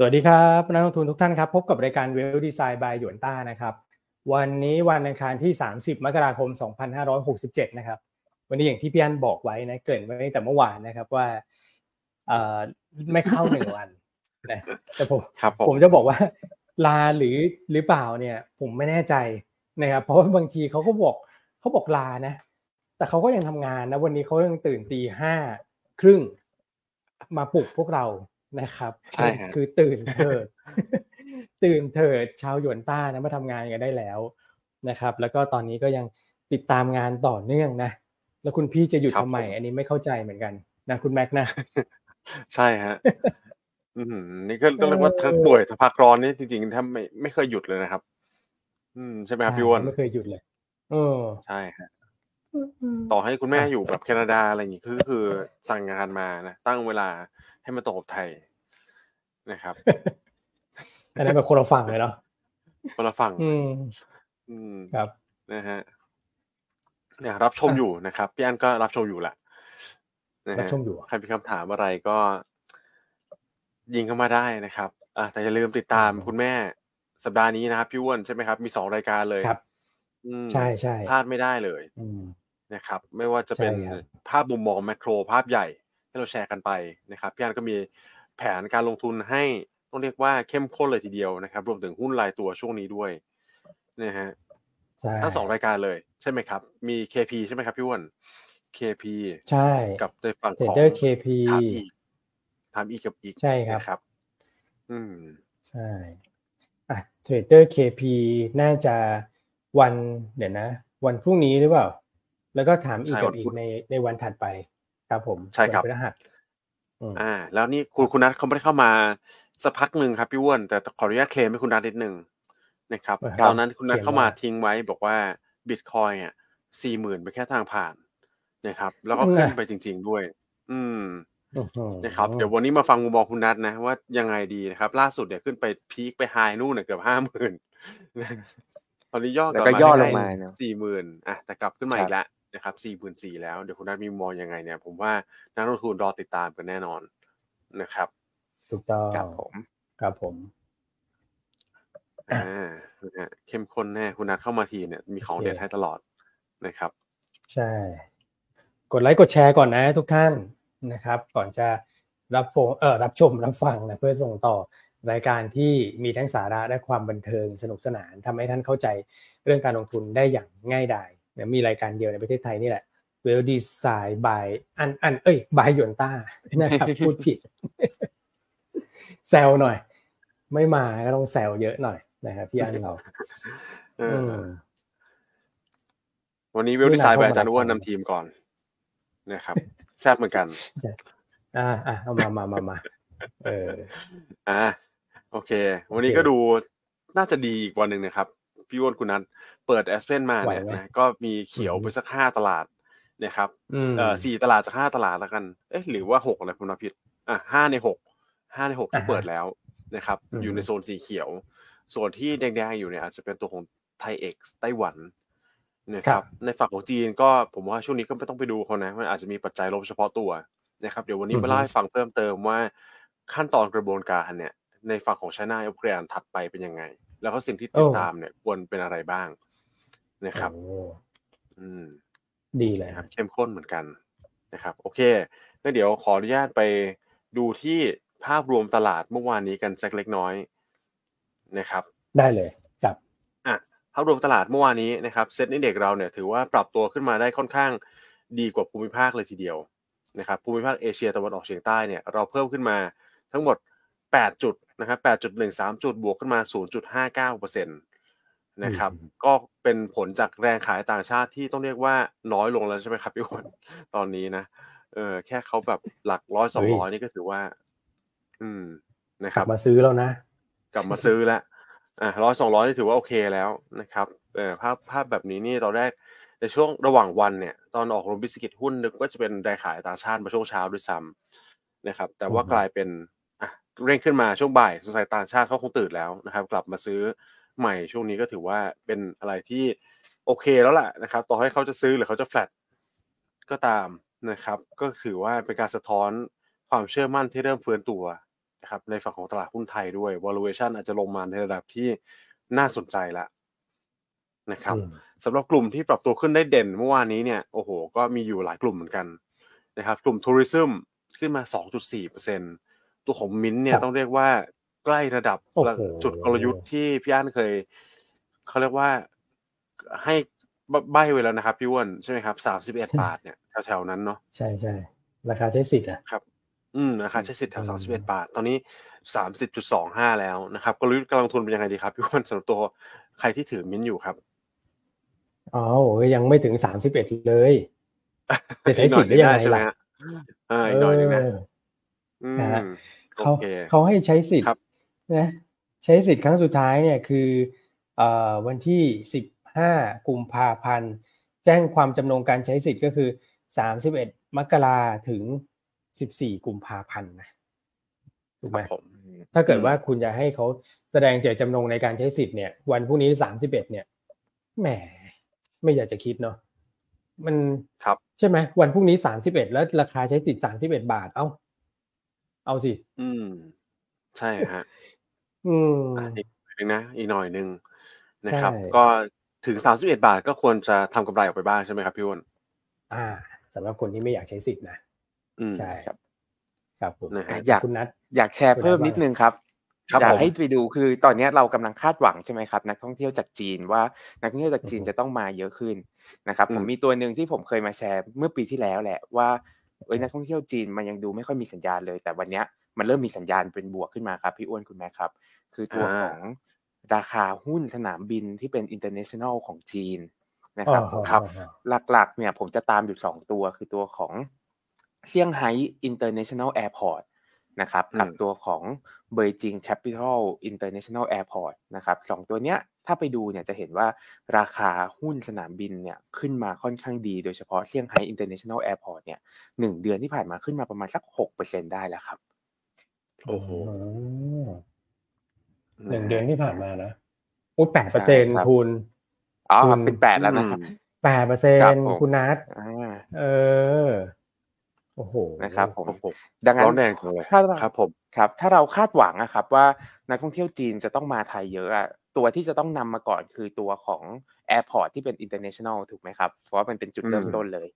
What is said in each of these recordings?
สวัสดีครับนักลงทุนทุกท่านครับพบกับรายการเวลดีไซน์บายหยวนต้านะครับวันนี้วันอังคารที่ 30 มกราคม 2567 นะครับ วันนี้อย่างที่พี่อันบอกไว้นะเกริ่นไว้ตั้งแต่เมื่อวานนะครับว่าเอ่อไม่เข้าหนึ่งวันนะแต่ผมครับผมผมจะบอกว่าลาหรือหรือเปล่าเนี่ย ผมไม่แน่ใจนะครับเพราะว่าบางทีเขาก็บอกเขาบอกลานะ แต่เขาก็ยังทำงานนะวันนี้เขายังตื่นตีห้าครึ่งมาปลุกพวกเรา นะครับใช่ฮะคือตื่นเถิด ตื่นเถิดชาวหยวนต้านะมาทำงานกันได้แล้วนะครับ แล้วก็ตอนนี้ก็ยังติดตามงานต่อเนื่องนะแล้วคุณพี่จะหยุดครับทำไมผมอันนี้ไม่เข้าใจเหมือนกันนะคุณแม็กซ์นะ ใช่ฮะอืมนี่ก็ก็เรียกว่าทั้งป่วยทั้งพักร้อนนี่จริงๆถ้าไม่ไม่เคยหยุดเลยนะครับ อืมใช่ไหมครับพี่อ้วนไม่เคยหยุดเลยเออใช่ฮะ ต่อให้คุณแม่อยู่แบบแคนาดาอะไรอย่างงี้คือคือสั่งงานมานะตั้งเวลาให้มันตรงกับไทยนะครับอันนั้นแบบคนละฝั่งเลยเนาะคนละฝั่งอืมอืมครับนะฮะเนี่ยรับชมอยู่นะครับพี่อันก็รับชมอยู่แหละนะรับฮะชมอยู่อะใครมีคำถามอะไรก็ ยิงเข้ามาได้นะครับอะแต่อย่าลืมติดตามคุณแม่สัปดาห์นี้นะครับพี่อ้วนใช่ไหมครับ มีสองรายการเลยครับอืมใช่ใช่พลาดไม่ได้เลย อืม นะครับไม่ว่าจะเป็นใช่ครับภาพมุมมองแมกโรภาพใหญ่ที่เราแชร์กันไปนะครับพี่อันก็มีแผนการลงทุนให้ต้องเรียกว่าเข้มข้นเลยทีเดียวนะครับ รวมถึงหุ้นรายตัวช่วงนี้ด้วยนะฮะใช่ทั้งสองรายการเลย ใช่ไหมครับ มี KP ใช่ไหมครับพี่อ้วน KP ใช่กับในฝั่งเทรขดองเดอร์เคพีถามอีกถามอีกกับอีกใช่ครับนะครับอืมใช่อะเทรดเดอร์เคพีน่าจะวันเดี๋ยวนะ วันพรุ่งนี้หรือเปล่า แล้วก็ถามอีกใช่กัวับนอีพุกธในในวันถัดไปครับ ผมใช่ครับวันพฤหัสอืมอ่า แล้วนี่คุณคุณนัทเขาไม่ได้เข้ามาสักพักหนึ่งครับพี่อ้วนแต่ขออนุญาตเคลมให้คุณนัทนิดหนึ่งนะครับครับตอนนั้นคุณนัทเคลมเข้ามาว่าทิ้งไว้บอกว่าบิตคอยอะสี่หมื่นไปนแค่ทางผ่านนะครับ แล้วก็ขึ้นไปจริง ๆด้วย อืมอื้อหือนะครับเดี๋ยววันนี้มาฟังมุมมองคุณนัทนะ ว่ายังไงดีนะครับ ล่าสุดเนี่ยขึ้นไปพีคไปไฮนู่นเนี่ยเกือบห้าหมื่นตอนนี้ย่อกแล้วลับก็มาย่อให้ลงมาเนอะสี่หมื่นอะแต่กลับขึ้นมาครับอีกแล้ว นะครับสี่หมื่นสี่แล้วเดี๋ยวคุณนัทมีมุมมองยังไงเนี่ยผมว่านักลงทุนรอติดตามกันแน่นอนนะครับ ถูกต้องครับผมครับผมอ่านะฮะเข้มข้นแน่คุณนัทเข้ามาทีเนี่ยมีของโอเคเด็ดให้ตลอดนะครับ ใช่ กดไลค์กดแชร์ก่อนนะทุกท่านนะครับ ก่อนจะรับโฟเออรับชมรับฟังนะเพื่อส่งต่อรายการที่มีทั้งสาระและความบันเทิงสนุกสนานทำให้ท่านเข้าใจเรื่องการลงทุนได้อย่างง่ายดายเนี่ย มีรายการเดียวในประเทศไทยนี่แหละ Wealth Designs by อันอันเอ้ย by หยวนต้านะครับพูดผิดแซวหน่อย ไม่มาก็ต้องแซวเยอะหน่อยนะครับพี่อันเราเออือมวันนี้เวลดีไซน์นี่ไปนะอาจารย์เข้าอ้มาวนนำทีมก่อนนะครับแซ่บเหมือนกัน อ่าอ่าเอามามามามาเอออ่าโอเค วันนี้โอเคก็ดูน่าจะดีอีกวันหนึ่งนะครับ พี่อ้วนคุณนัทเปิดแอสเพนมาเนี่ยไหวไหมนะก็มีเขียวอืมไปสักห้าตลาดนะครับอืมเอ่อสี่ตลาดจากห้าตลาดแล้วกัน เอ๊ะหรือว่าหกอะไรผมนับผิดอะห้าในหกห้าในหกที่อ่าฮะเปิดแล้วนะครับอืมอยู่ในโซนสีเขียว ส่วนที่แดงๆอยู่เนี่ยอาจจะเป็นตัวของไทยเอ็กซ์ไต้หวันนะครับ ในฝั่งของจีนก็ผมว่าช่วงนี้ก็ไม่ต้องไปดูเขานะมันอาจจะมีปัจจัยลบเฉพาะตัวนะครับ เดี๋ยววันนี้อือฮึมาเล่าให้ฟังเพิ่มเติมว่าขั้นตอนกระบวนการเนี่ยในฝั่งของ China a p p g r a d e ถัดไปเป็นยังไง แล้วก็สิ่งที่ติดตามเนี่ยควรเป็นอะไรบ้างนะครับโอ้อืม ดีเลยนะคครัรับบเข้มข้นเหมือนกันนะครับ โอเคงั้นเดี๋ยวขออนุญาตไปดูที่ภาพรวมตลาดเมื่อวานนี้กันสักเล็กน้อยนะครับ ได้เลยครับอะภาพรวมตลาดเมื่อวานนี้นะครับเซ็ตอินเด็กเราเนี่ยถือว่าปรับตัวขึ้นมาได้ค่อนข้างดีกว่าภูมิภาคเลยทีเดียวนะครับภูมิภาคเอเชียตะวันออกเฉียงใต้เนี่ยเราเพิ่มขึ้นมาทั้งหมด 8 จุด นะครับ8.13 จุดบวกขึ้นมา 0.59%นะครับอืมก็เป็นผลจากแรงขายต่างชาติที่ต้องเรียกว่าน้อยลงแล้วใช่ไหมครับพี่อ้วนตอนนี้นะ เออแค่เขาแบบหลักร้อยสองร้อยนี่ก็ถือว่า อืมนะคกลัรับบมาซื้อแล้วนะ กลับมาซื้อแล้วอะร้อยสองร้อยนี่ถือว่าโอเคแล้วนะครับเออภาพภาพแบบนี้นี่ตอนแรกในช่วงระหว่างวันเนี่ย ตอนออกลงบิสกิตหุ้นนึกว่าจะเป็นแรงขายต่างชาติมาช่วงเช้าด้วยซ้ำนะครับ แต่ว่าอือฮึกลายเป็นอะ เร่งขึ้นมาช่วงบ่ายสงสัยต่างชาติเขาคงตื่นแล้วนะครับ กลับมาซื้อใหม่ช่วงนี้ก็ถือว่าเป็นอะไรที่โอเคแล้วแหละนะครับ ต่อให้เขาจะซื้อหรือเขาจะแฟลตก็ตามนะครับ ก็ถือว่าเป็นการสะท้อนความเชื่อมั่นที่เริ่มฟื้นตัวนะครับในฝั่งของตลาดหุ้นไทยด้วย valuation อาจจะลงมาในระดับที่น่าสนใจละนะครับอืมสำหรับกลุ่มที่ปรับตัวขึ้นได้เด่นเมื่อวานนี้เนี่ยโอ้โห ก็มีอยู่หลายกลุ่มเหมือนกันนะครับ กลุ่มทัวริซึมขึ้นมา 2.4% ตัวของมินเนี่คยรับต้องเรียกว่าใกล้ระดับโอ้โหจุดกลยุทธ์ที่พี่อั้นเคยเขาเรียกว่าให้ใบไว้แล้วนะครับพี่อ้วนใช่ไหมครับ31บาทเนี่ยแถวๆนั้นเนาะใช่ใช่ราคาใช้สิทธิ์อะครับ อืมราคาใช้สิทธิ์แถวอืมสามสิบเอ็ดบาท ตอนนี้สามสิบจุดสองห้าแล้วนะครับกลยุทธ์การลงทุนเป็นยังไงดีครับพี่อ้วนสำหรับตัวใครที่ถือมินอยู่ครับอ๋อโอ้ยยังไม่ถึงสามสิบเอ็ดเลยจะใช้สิทธิ์ได้ยังไงใช่ไหมล่ะฮะอ่าอีกหน่อยหนึงนะเอออืม นะฮะโอเขาเคเขาให้ใช้สิทธิ์ครับนะใช้สิทธิ์ครั้งสุดท้ายเนี่ยคือเอ่อวันที่สิบห้ากุมภาพันธ์ แจ้งความจำนงการใช้สิทธิ์ก็คือสามสิบเอ็ดมกราถึงสิบสี่กุมภาพันธ์นะถูกคไหมรับผมถ้าเกิดอืมว่าคุณจะให้เขาแสดงเจตจำนงในการใช้สิทธิ์เนี่ย วันพรุ่งนี้สามสิบเอ็ดเนี่ยแหมไม่อยากจะคิดเนาะมันครับใช่ไหมวันพรุ่งนี้สามสิบเอ็ดแล้วราคาใช้สิทธิ์สามสิบเอ็ดบาท เอ้า เอาสิ อืม ใช่ฮะ อืมอะอีกหน่อยหนึงนะอีกหน่อยหนึงนะครับใช่ก็ถึงสามสิบเอ็ดบาทก็ควรจะทำกำไรออกไปบ้างใช่ไหมครับพี่อ้วนอ่าสำหรับคนที่ไม่อยากใช้สิทธิ์นะอืมใช่ครับ ครับผมนะฮะอยากคุณนัทอยากแชร์เพิ่มนิดนึงครับครับอยาผกมให้ไปดูคือตอนนี้เรากำลังคาดหวังใช่ไหมครับ นักท่องเที่ยวจากจีนว่านักท่องเที่ยวจากจีนอือฮึจะต้องมาเยอะขึ้นนะครับอืมผมมีตัวหนึ่งที่ผมเคยมาแชร์เมื่อปีที่แล้วแหละว่า เอ้ยนักท่องเที่ยวจีนมันยังดูไม่ค่อยมีสัญญาณเลย แต่วันเนี้ยมันเริ่มมีสัญญาณเป็นบวกขึ้นมาครับ พี่อ้วนคุณแม่ครับ คือตัวของราคาหุ้นสนามบินที่เป็น international ของจีนนะครับอ๋อครับอ๋อหลักๆ เนี่ยผมจะตามอยู่สองตัวคือตัวของเซี่ยงไฮ้ International Airport นะครับอืมกับตัวของ Beijing Capital International Airport นะครับสองตัวเนี้ย ถ้าไปดูเนี่ยจะเห็นว่าราคาหุ้นสนามบินเนี่ยขึ้นมาค่อนข้างดี โดยเฉพาะเซี่ยงไฮ้ International Airport เนี่ยหนึ่งเดือนที่ผ่านมาขึ้นมาประมาณสักหกเปอร์เซ็นได้แล้วครับ โอ้โหหนึ่งเดือนที่ผ่านมานะโอ้แปดเปอร์เซ็นใช่ครับคุณอ๋อคุณเป็นแปดแล้วนะครับแปดเปอร์เซ็ครันบผมคุณนัทอ่าเออโอ้โหนะครับผมโอ้โหดังนั้นร้อนแรงจังเลยถ้าครับผมครับ ถ้าเราคาดหวังนะครับว่านักท่องเที่ยวจีนจะต้องมาไทยเยอะอะ ตัวที่จะต้องนำมาก่อนคือตัวของ Airport ที่เป็น international ถูกไหมครับ เพราะว่ามันเป็นจุดเริ่มอืมต้นเลย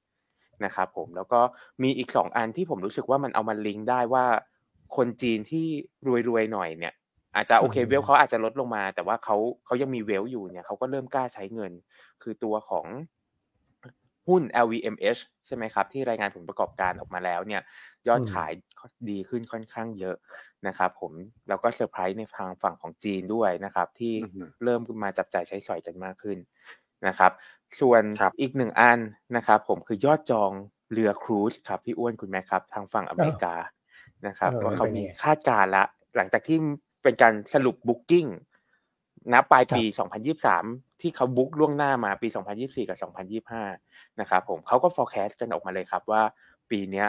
นะครับผมแล้วก็มีอีกสองอันที่ผมรู้สึกว่ามันเอามาลิงก์ได้ว่า คนจีนที่รวยๆหน่อยเนี่ยอาจจะโอเคอืมเวลเขาอาจจะลดลงมา แต่ว่าเขาเขายังมีเวลอยู่เนี่ยเขาก็เริ่มกล้าใช้เงิน คือตัวของ หุ้น LVMH ใช่ไหมครับ ที่รายงานผลประกอบการออกมาแล้วเนี่ยยอดอืมขายดีขึ้นค่อนข้างเยอะนะครับ ผมแล้วก็เซอร์ไพรส์ในทางฝั่งของจีนด้วยนะครับ ที่อือฮึเริ่มมาจับจ่ายใช้สอยกันมากขึ้นนะครับ ส่วนครับอีกหนึ่งอันนะครับ ผมคือยอดจองเรือครูซครับพี่อ้วนคุณแม่ครับ ทางฝั่งอเมริกานะครับเออว่าเขาเป็นไงมีคาดการณ์ละ หลังจากที่เป็นการสรุปบุ๊กิ้ง ณปลายปี 2023 ที่เขาบุ๊กล่วงหน้ามาปี 2024 กับ 2025 นะครับผมเขาก็ forecast กันออกมาเลยครับว่าปีเนี้ย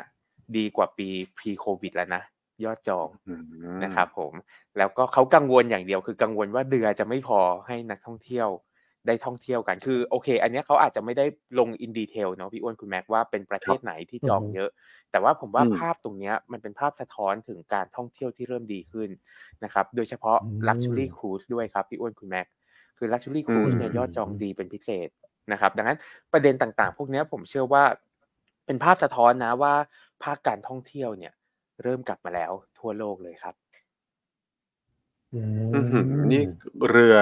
ดีกว่าปี pre covid แล้วนะ ยอดจองอืมนะครับผมแล้วก็เขากังวลอย่างเดียวคือกังวลว่าเรือจะไม่พอให้นักท่องเที่ยว ได้ท่องเที่ยวกันคือโอเค อันเนี้ยเขาอาจจะไม่ได้ลงอินดีเทลเนาะพี่อ้วนคุณแม็กว่าเป็นประเทศไหนที่จองอือฮึเยอะ แต่ว่าผมว่าอืมภาพตรงเนี้ยมันเป็นภาพสะท้อนถึงการท่องเที่ยวที่เริ่มดีขึ้นนะครับโดยเฉพาะอืม Luxury Cruise ด้วยครับพี่อ้วนคุณแม็กคือ Luxury Cruise เนี่ยอืมยอดจองดีเป็นพิเศษนะครับ ดังนั้นประเด็นต่างๆ พวกเนี้ยผมเชื่อว่าเป็นภาพสะท้อนนะว่า ภาคการท่องเที่ยวเนี่ย เริ่มกลับมาแล้วทั่วโลกเลยครับอือื้อหือมนี่เรือ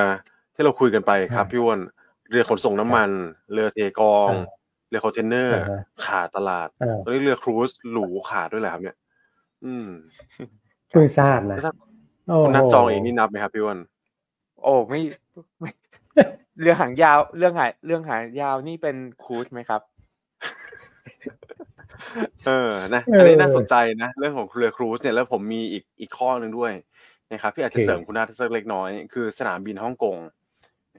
ที่เราคุยกันไปครับอ่าพี่อ้วนเรือขนส่งน้ำมัน เรือเทกองอ่าเรือคอนเทนเนอร์อ่าฮะขาดตลาดเออตอนนี้เรือครูซหรูขาดด้วยแหละครับเนี่ย อืมเพิ่งทราบนะแล้วถ้าโอ้คุณนัดโหจองเองนี่นับไหมครับพี่อ้วนโอ้ไม่ไม่ เรือหางยาว เรื่องหางเรื่องหางยาวนี่เป็นครูซไหมครับ เออนะเอออัอันนี้น่าสนใจนะ เรื่องของเรือครูซเนี่ยแล้วผมมีอีกอีกข้อหนึ่งด้วยนะครับที่อาจจะคือเสริมคุณนัทสักเล็กน้อย คือสนามบินฮ่องกง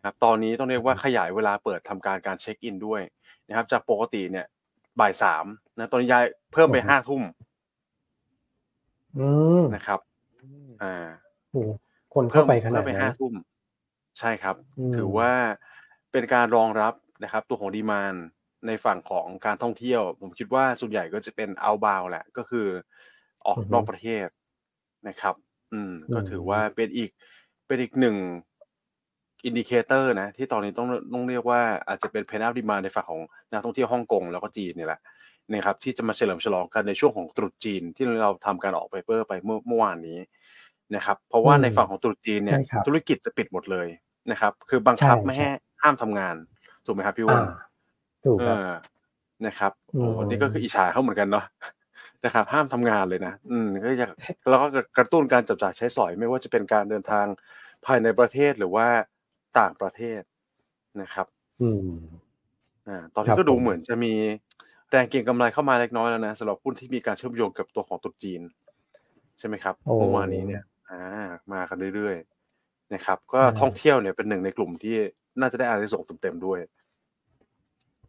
นะครับตอนนี้ต้องเรียกว่าขยายเวลาเปิดทำการการเช็คอินด้วยนะครับ จากปกติเนี่ยบ่ายสามนะตอนนี้ย้ายเพิ่มไปห้าทุ่มอืมนะครับ อ่าโอ้โหคนเข้าไปขนาเพิ่ดมไปนั้ห้านทุ่มใช่ครับอืมถือว่าเป็นการรองรับนะครับ ตัวของดีมานในฝั่งของการท่องเที่ยว ผมคิดว่าส่วนใหญ่ก็จะเป็นเอาบาวแหละ ก็คือออกนอกประเทศนะครับ อืม ก็ถือว่าเป็นอีกเป็นอีกหนึ่ง indicator นะ ที่ตอนนี้ต้องต้องเรียกว่าอาจจะเป็น pent-up demand ในฝั่งของนักท่องเที่ยวฮ่องกงแล้วก็จีนนี่แหละนะครับที่จะมาเฉลิมฉลองกันในช่วงของตรุษจีนที่เราทำการออก paper ไปเมื่อเมื่อวานนี้นะครับ เพราะว่าในฝั่งของตรุษจีนเนี่ย ธุรกิจจะปิดหมดเลยนะครับ คือบังคับไม่ให้ห้ามทำงานถูกไหมครับพี่อ้วนถูกครับนะครับโอ้นี่ก็คืออิจฉาเขาเหมือนกันเนาะนะครับ ห้ามทำงานเลยนะ อืมก็อยากแล้วก็กระตุ้นการจับจ่ายใช้สอยไม่ว่าจะเป็นการเดินทางภายในประเทศหรือว่า ต่างประเทศนะครับอืมอ่าตอนนี้ก็ดูเหมือนจะมีแรงเก็งกำไรเข้ามาเล็กน้อยแล้วนะสำหรับหุ้นที่มีการเชื่อมโยงกับตัวของตุรจีน ใช่ไหมครับเมื่อวานนี้เนี่ยอ่ามากันเรื่อยๆนะครับ ก็ท่องเที่ยวเนี่ยเป็นหนึ่งในกลุ่มที่น่าจะได้อานิสงส์เต็มๆด้วย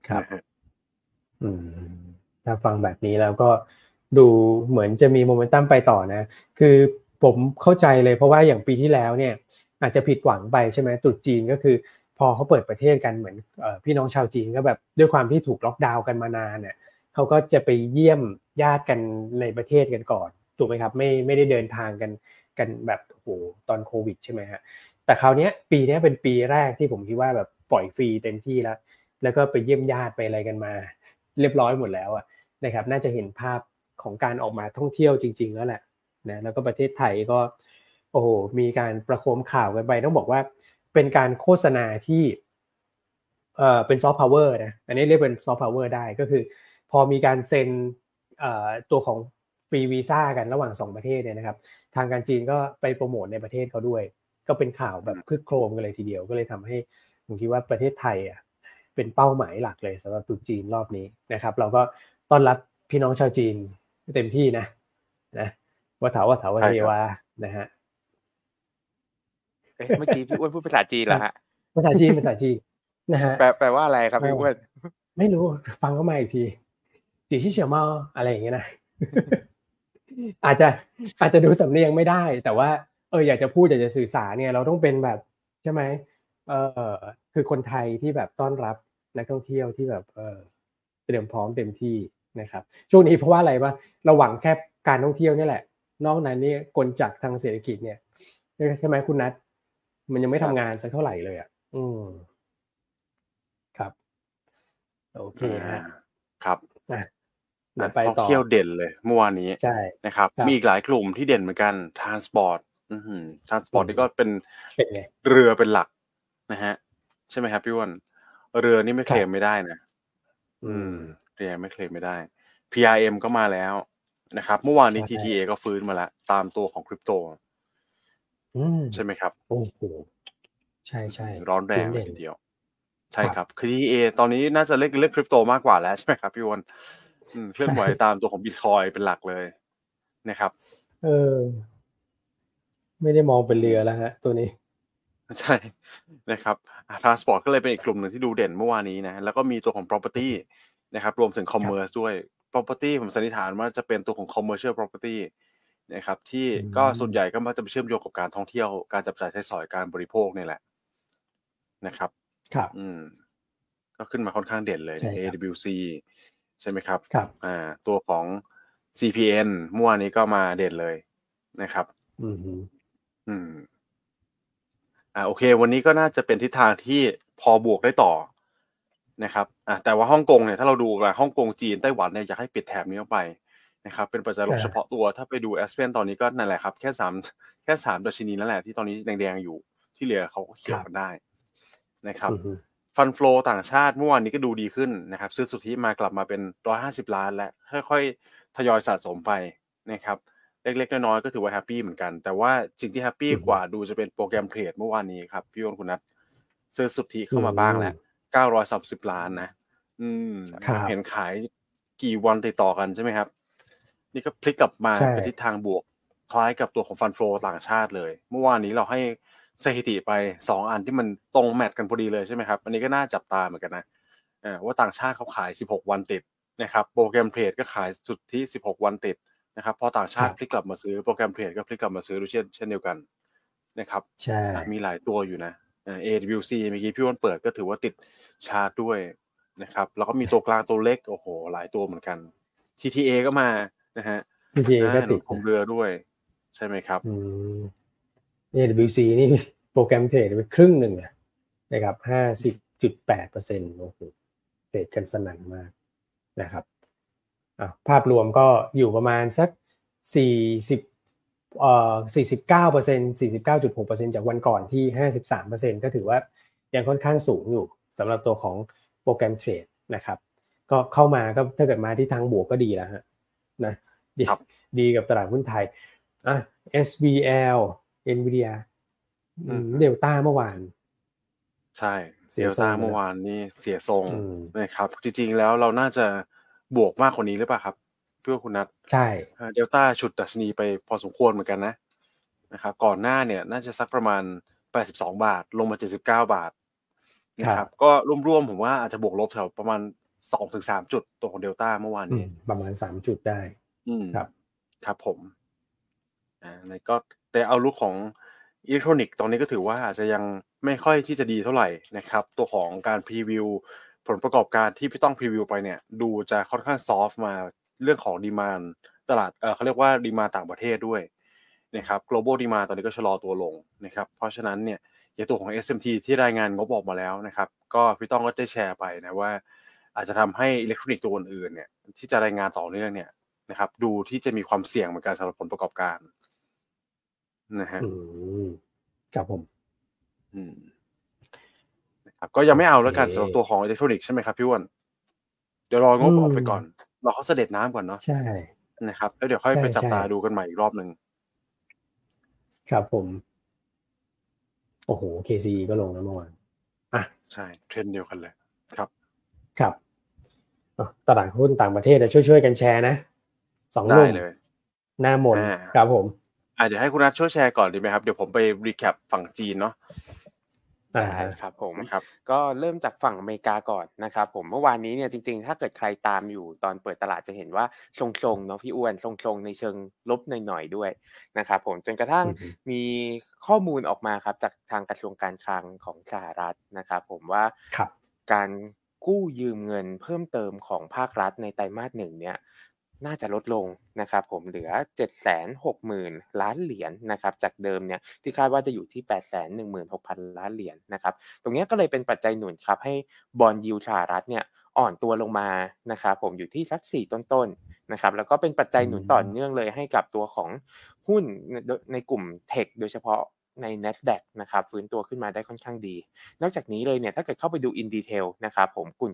ครับ อืมถ้าฟังแบบนี้แล้วก็ดูเหมือนจะมีโมเมนตัมไปต่อนะ คือผมเข้าใจเลยเพราะว่าอย่างปีที่แล้วเนี่ย อาจจะผิดหวังไปใช่ไหมตรุษจีนก็คือ พอเขาเปิดประเทศกันเหมือนพี่น้องชาวจีนก็แบบด้วยความที่ถูกล็อกดาวน์กันมานานเนี่ยเขาก็จะไปเยี่ยมญาติกันในประเทศกันก่อนถูกไหมครับไม่ไม่ได้เดินทางกันกันแบบโอ้โหตอนโควิดใช่ไหมฮะแต่คราวนี้ปีนี้เป็นปีแรกที่ผมคิดว่าแบบปล่อยฟรีเต็มที่แล้ว แล้วก็ไปเยี่ยมญาติไปอะไรกันมา เรียบร้อยหมดแล้วอะนะครับ น่าจะเห็นภาพของการออกมาท่องเที่ยวจริง ๆ แล้วแหละนะแล้วก็ประเทศไทยก็ โอ้โหมีการประโคมข่าวกันไปต้องบอกว่าเป็นการโฆษณาที่เอ่อเป็น soft power นะอันนี้เรียกเป็น soft power ได้ก็คือ พอมีการเซ็นเอ่อตัวของฟรีวีซ่ากันระหว่างสองประเทศเนี่ยนะครับ ทางการจีนก็ไปโปรโมทในประเทศเขาด้วย ก็เป็นข่าวแบบครึกโครมกันเลยทีเดียวก็เลยทำให้ผมคิดว่าประเทศไทยอะเป็นเป้าหมายหลักเลยสำหรับตรุษจีนรอบนี้นะครับ เราก็ต้อนรับพี่น้องชาวจีนเต็มที่นะนะว่าถาว่าถาว่าเทวานะฮะ เมื่อกี้พี่อ้วนพูดภาษาจีนเหรอฮะภาษาจีนภาษาจีนนะฮะแปลแปลว่าอะไรครับพี่อ้วนไม่รู้ฟังเข้ามาอีกทีจีชี่เฉียวเมาอะไรอย่างเงี้ยนะอาจจะอาจจะดูสำเนียงไม่ได้ แต่ว่าเอออยากจะพูดอยากจะสื่อสารเนี่ย เราต้องเป็นแบบใช่ไหมเออคือคนไทยที่แบบต้อนรับนักท่องเที่ยวที่แบบเออเตรียมพร้อมเต็มที่นะครับช่วงนี้เพราะว่าอะไรวะเราหวังแค่การท่องเที่ยวนี่แหละ นอกนั้นนี่กลจักรทางเศรษฐกิจเนี่ยใช่ไหมคุณนัท มันยังไม่ทำงานสักเท่าไหร่เลยอะ อืมครับ โอเคฮะครับอะท่องเที่ยวเด่นเลยเมื่อวานนี้ใช่นะครับ มีอีกหลายกลุ่มที่เด่นเหมือนกัน transport transport นี่ก็เป็นเป็นไงเรือเป็นหลักนะฮะ ใช่ไหมครับพี่อ้วนเรือนี่ไม่เคลมไม่ได้นะอืมเรือไม่เคลมไม่ได้ PRM ก็มาแล้วนะครับ เมื่อวานนี้ใช่ TTA ก็ฟื้นมาแล้วตามตัวของคริปโตอืม ใช่ไหมครับ โอ้โหใช่ใช่ร้อนแรงเลเด่ยนทีเดียว ใช่ครับ คือ TTA ตอนนี้น่าจะเล่นเล่นคริปโตมากกว่าแล้วใช่ไหมครับพี่อ้วนอืมเคลื่อนไหวตามตัวของบิตคอยเป็นหลักเลยนะครับ เออ ไม่ได้มองเป็นเรือแล้วฮะ ตัวนี้ใช่นะครับทรานสปอร์ตก็เลยเป็นอีกกลุ่มหนึ่งที่ดูเด่นเมื่อวานนี้นะแล้วก็มีตัวของ property นะครับ รวมถึง commerce ด้วย property ผมสันนิษฐานว่าจะเป็นตัวของ commercial property นะครับที่อืมก็ส่วนใหญ่ก็มักจะไปเชื่อมโยงกับการท่องเที่ยวการจับจ่ายใช้สอยการบริโภคนี่แหละนะครับ ครับ อืม ก็ขึ้นมาค่อนข้างเด่นเลยใช่ครับ AWC ใช่ไหมครับครับ อ่า ตัวของ CPN เมื่อวานนี้ก็มาเด่นเลยนะครับ อืมฮึอืม อ่าโอเค วันนี้ก็น่าจะเป็นทิศทางที่พอบวกได้ต่อนะครับ อ่าแต่ว่าฮ่องกงเนี่ยถ้าเราดูละฮ่องกงจีนไต้หวันเนี่ยอยากให้ปิดแถบนี้ออกไป นะครับเป็นปัจจัยลบเฉพาะตัวถ้าไปดูแอสเพนตอนนี้ก็นั่นแหละครับแค่สามแค่สามดัชนีนั่นแหละที่ตอนนี้แดงๆอยู่ที่เหลือเขาก็เขียวกันได้นะครับอืมฮึฟันฟลอต่างชาติเมื่อวานนี้ก็ดูดีขึ้นนะครับ ซื้อสุทธิมากลับมาเป็นร้อยห้าสิบล้าน แล้วค่อยๆทยอยสะสมไปนะครับเล็กๆน้อยๆก็ถือว่า happy เหมือนกัน แต่ว่าสิ่งที่ happy กว่าดูจะเป็น program trade เมื่อวานนี้ครับ พี่โอนคุณนัทซื้อสุทธิเข้ามาบ้างแล้วเก้าร้อยสามสิบล้านนะ อืมครับเห็นขายกี่วันติดต่อกันใช่ไหมครับ นี่ก็พลิกกลับมาใช่เป็นทิศทางบวก คล้ายกับตัวของ fund flow ต่างชาติเลย เมื่อวานนี้เราให้สถิติไปสองอันที่มันตรง match กันพอดีเลยใช่ไหมครับ อันนี้ก็น่าจับตาเหมือนกันนะเออว่าต่างชาติเขาขาย 16 วันติดนะครับโปรแกรมเทรดก็ขายสุดที่ 16 วันติดนะครับพอต่างชาติครับพลิกกลับมาซื้อโปรแกรมเทรดก็พลิกกลับมาซื้อด้วยเช่นเช่นเดียวกันนะครับใช่อะมีหลายตัวอยู่นะเอ่อ AWC เมื่อกี้พี่อ้วนเปิดก็ถือว่าติดชาร์ตด้วยนะครับแล้วก็มีตัวกลางตัวเล็กโอ้โหหลายตัวเหมือนกัน TTA ก็มา นะฮะพีทีก็อ่าหตินุดนผมเรือด้วย ใช่ไหมครับอืม AWC นี่โปรแกรมเทรดไปครึ่งหนึ่งอะนะครับห้าสิบจุดแปดเปอร์เซ็นต์โอ้โหเทรดกันสนั่นมากนะครับอะภาพรวมก็อยู่ประมาณสักสี่สิบเอ่อสี่สิบเก้าเปอร์เซ็นสี่สิบเก้าจุดหกเปอร์เซ็นจากวันก่อนที่ห้าสิบสามเปอร์เซ็นก็ถือว่ายังค่อนข้างสูงอยู่สำหรับตัวของโปรแกรมเทรดนะครับ ก็เข้ามาก็ถ้าเกิดมาที่ทางบวกก็ดีแล้วฮะ นะดีครับดีกับตลาดหุ้นไทยอะ SBL Nvidia อืมเดลต้าเมื่อวาน ใช่เสีเดยลทรงต้าเลยเมื่อวานนี้เสียทรงอืมนะครับ จริงๆแล้วเราน่าจะบวกมากกว่านี้หรือเปล่าครับ เพื่อคุณนัทใช่เดลต้าฉุดดัชนีไปพอสมควรเหมือนกันนะนะครับก่อนหน้าเนี่ยน่าจะสักประมาณ 82 บาท ลงมา 79 บาทนะครับก็รวมๆผมว่าอาจจะบวกลบแถวประมาณ 2-3จุดตัวของเดลต้าเมื่อวานอืนี้มประมาณสามจุดได้ อืมครับ ครับผมอ่าในก็แต่ outlook ของอิเล็กทรอนิกส์ตอนนี้ก็ถือว่าอาจจะยังไม่ค่อยที่จะดีเท่าไหร่นะครับ ตัวของการ preview ผลประกอบการที่พี่ต้อง preview ไปเนี่ย ดูจะค่อนข้าง soft มาเรื่องของ demand ตลาดเออเขาเรียกว่า demand ต่างประเทศด้วยนะครับ global demand ตอนนี้ก็ชะลอตัวลงนะครับ เพราะฉะนั้นเนี่ยอย่างตัวของ SMT ที่รายงานงบออกมาแล้วนะครับ ก็พี่ต้องก็ได้แชร์ไปนะว่า อาจจะทำให้อิเล็กทรอนิกส์ตัวอื่นๆเนี่ยที่จะรายงานต่อเนื่องเนี่ยนะครับ ดูที่จะมีความเสี่ยงเหมือนกันสำหรับผลประกอบการนะฮะอืมครับผม อืมนะครับก็ยังไม่เอาแล้วกันโอเคสำหรับตัวของอิเล็กทรอนิกส์ใช่ไหมครับพี่อ้วนเดี๋ยวรองบอืมออกไปก่อนรอเขาสะเด็ดน้ำก่อนเนาะใช่นะครับ แล้วเดี๋ยวค่อยใช่ไปจับใช่ตาดูกันใหม่อีกรอบหนึ่งครับผม โอ้โห KCE ก็ลงแล้วเมื่อวานอะใช่เทรนด์เดียวกันเลยครับ ครับอะตลาดหุ้นต่างประเทศช่วยช่วยๆกันแชร์นะสองได้ลุ่มเลย หน้ามนอ่าครับผมอะเดี๋ยวให้คุณนัทช่วยแชร์ก่อนดีไหมครับ เดี๋ยวผมไปรีแคปฝั่งจีนเนาะอ่าได้ครับผมนะครับก็เริ่มจากฝั่งอเมริกาก่อนนะครับผมเมื่อวานนี้เนี่ยจริงๆ ถ้าเกิดใครตามอยู่ตอนเปิดตลาดจะเห็นว่าทรงๆเนาะพี่อ้วนทรงๆในเชิงลบหน่อยๆด้วยนะครับผมจนกระทั่งอือฮึมีข้อมูลออกมาครับจากทางกระทรวงการคลังของสหรัฐนะครับผมว่าครับการ กู้ยืมเงินเพิ่มเติมของภาครัฐในไตรมาสหนึ่งเนี่ยน่าจะลดลงนะครับผมเหลือ 7 6 0 0 0 0 ล้านเหรียญนะครับจากเดิมเนี่ยที่คาดว่าจะอยู่ที่ 8 1 6 0 0 0 ล้านเหรียญนะครับตรงนี้ก็เลยเป็นปัจจัยหนุนครับให้บอลยูสหรัฐเนี่ยอ่อนตัวลงมานะครับผมอยู่ที่สัก4ต้นๆนะครับแล้วก็เป็นปัจจัยหนุนต่อเนื่องเลยให้กับตัวของหุ้นในกลุ่มเทคโดยเฉพาะ ใน NASDAQ นะครับฟื้นตัวขึ้นมาได้ค่อนข้างดี นอกจากนี้เลยเนี่ยถ้าเกิดเข้าไปดู in detail นะครับผมกลุ่ม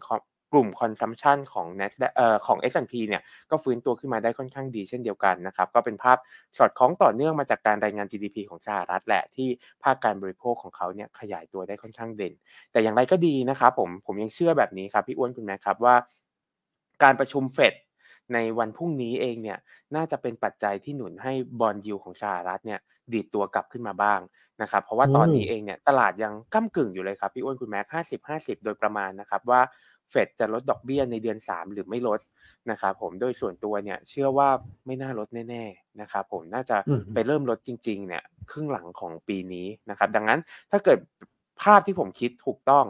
กลุ่ม consumption ของ NASDAQ เอ่อของ S&P เนี่ยก็ฟื้นตัวขึ้นมาได้ค่อนข้างดีเช่นเดียวกันนะครับก็เป็นภาพสอดคล้องต่อเนื่องมาจากการรายงาน GDP ของสหรัฐแหละที่ภาคการบริโภคของเขาเนี่ยขยายตัวได้ค่อนข้างเด่น แต่อย่างไรก็ดีนะครับผมผมยังเชื่อแบบนี้ครับพี่อ้วนคุณแม่ครับว่า การประชุมเฟด ในวันพรุ่งนี้เองเนี่ยน่าจะเป็นปัจจัยที่หนุนให้บอลยูของสหรัฐเนี่ยดีดตัวกลับขึ้นมาบ้างนะครับเพราะว่าตอนนี้อืมเองเนี่ยตลาดยังก้ากึ่งอยู่เลยครับพี่อ้วนคุณแม็กห้าสิบห้าสิบโดยประมาณนะครับว่าเฟดจะลดดอกเบี้ยในเดือน 3 หรือไม่ลดนะครับผมโดยส่วนตัวเนี่ยเชื่อว่าไม่น่าลดแน่ๆนะครับผมน่าจะอืมไปเริ่มลดจริงๆเนี่ยครึ่งหลังของปีนี้นะครับดังนั้นถ้าเกิด ภาพที่ผมคิดถูกต้อง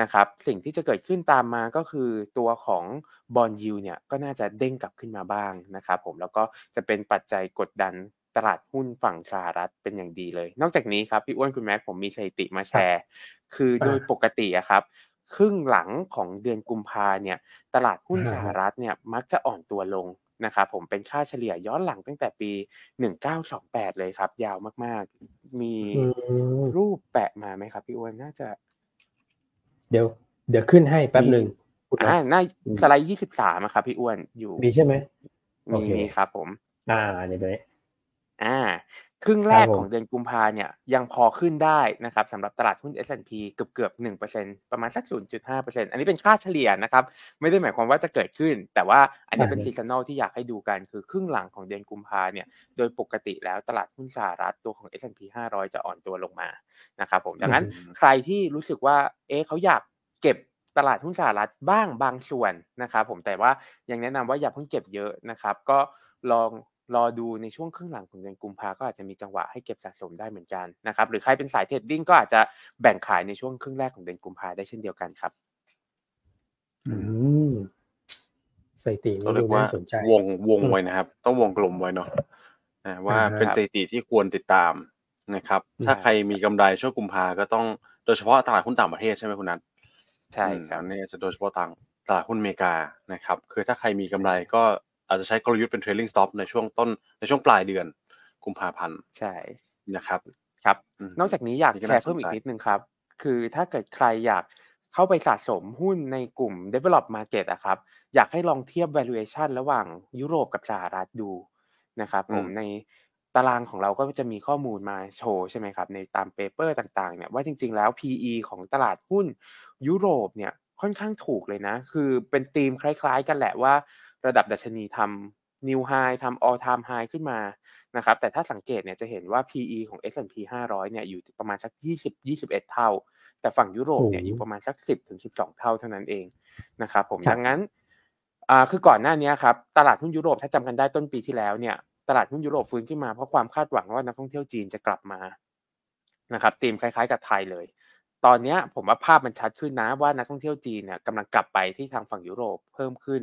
นะครับ สิ่งที่จะเกิดขึ้นตามมาก็คือตัวของบอลยูเนี่ยก็น่าจะเด้งกลับขึ้นมาบ้างนะครับผมแล้วก็จะเป็นปัจจัยกดดันตลาดหุ้นฝั่งสหรัฐเป็นอย่างดีเลย นอกจากนี้ครับพี่อ้วนคุณแม็กผมมีสถิติมาแชร์ คือโดยปกติอะครับ ครึ่งหลังของเดือนกุมภาเนี่ย ตลาดหุ้นอ่าสหรัฐเนี่ยมักจะอ่อนตัวลง นะครับผมเป็นค่าเฉลี่ยย้อนหลังตั้งแต่ปี 1928 เลยครับ ยาวมาก ๆ มีอืมรูปแปะมาไหมครับ พี่อ้วนน่าจะ เดี๋ยว เดี๋ยวขึ้นให้แป๊บหนึ่งคุณอ่านะหน้าอืมสไลด์23อะครับ พี่อ้วนอยู่มีใช่ไหมโอมีเคมีครับผม อ่าเดี๋ยวเดี๋ยวนี้อ่า ครึ่งแรกครับผมของเดือนกุมภาเนี่ยยังพอขึ้นได้นะครับสำหรับตลาดหุ้น S&P เกือบเกือบหนึ่งเปอร์เซ็นประมาณสัก0.5%อันนี้เป็นค่าเฉลี่ยนะครับ ไม่ได้หมายความว่าจะเกิดขึ้น แต่ว่าอันนี้เป็น seasonal ที่อยากให้ดูกันคือครึ่งหลังของเดือนกุมภาเนี่ยโดยปกติแล้วตลาดหุ้นสหรัฐตัวของ S&P 500 จะอ่อนตัวลงมานะครับผมดังนั้นอืมใครที่รู้สึกว่าเอ๊ะเขาอยากเก็บตลาดหุ้นสหรัฐบ้างบางส่วนนะครับผมแต่ว่ายังแนะนำว่าอย่าเพิ่งเก็บเยอะนะครับ ก็ลอง รอดูในช่วงครึ่งหลังของเดือนกุมภาก็อาจจะมีจังหวะให้เก็บสะสมได้เหมือนกันนะครับหรือใครเป็นสายเทรดดิ้งก็อาจจะแบ่งขายในช่วงครึ่งแรกของเดือนกุมภาได้เช่นเดียวกันครับอืมสถิติก็นี่เรียดูกว่าน่าสนใจวงวงอืมไว้นะครับ ต้องวงกลมไว้เนาะนะว่าเป็นสถิติที่ควรติดตามนะครับ ถ้าใครมีกำไรช่วงกุมภาก็ต้องโดยเฉพาะตลาดหุ้นต่างประเทศใช่ไหมคุณนัทใช่ครับนี่จะโดยเฉพาะต่างตลาดหุ้นอเมริกานะครับ คือถ้าใครมีกำไรก็ อาจจะใช้กลยุทธ์เป็น trailing stop ในช่วงต้นในช่วงปลายเดือนกุมภาพันธ์ใช่นะครับครับอืมนอกจากนี้อยากนี่ก็แชน่าร์เพิ่มอีสนกใจนิดนึงครับ คือถ้าเกิดใครอยากเข้าไปสะสมหุ้นในกลุ่ม develop market อะครับ อยากให้ลองเทียบ valuation ระหว่างยุโรปกับสหรัฐดูนะครับ ผมในตารางของเราก็จะมีข้อมูลมาโชว์ใช่ไหมครับ ในตาม paper ต่างๆเนี่ยว่าจริงๆแล้ว PE ของตลาดหุ้นยุโรปเนี่ยค่อนข้างถูกเลยนะ คือเป็นธีมคล้าย ๆ กันแหละว่า ระดับดัชนีทำ new high ทำ all time high ขึ้นมานะครับแต่ถ้าสังเกตเนี่ยจะเห็นว่า PE ของ S&P 500 เนี่ยอยู่ประมาณสัก 20 21 เท่า แต่ฝั่งยุโรปเนี่ยโอ้อยู่ประมาณสัก 10ถึง12 เท่าเท่านั้นเองนะครับผมครับดังนั้นอ่าคือก่อนหน้านี้ครับตลาดหุ้นยุโรปถ้าจำกันได้ต้นปีที่แล้วเนี่ยตลาดหุ้นยุโรปฟื้นขึ้นมาเพราะความคาดหวังว่านักท่องเที่ยวจีนจะกลับมานะครับธีมคล้ายๆ กับไทยเลย ตอนเนี้ยผมว่าภาพมันชัดขึ้นนะว่านักท่องเที่ยวจีนเนี่ยกำลังกลับไปที่ทางฝั่งยุโรปเพิ่มขึ้น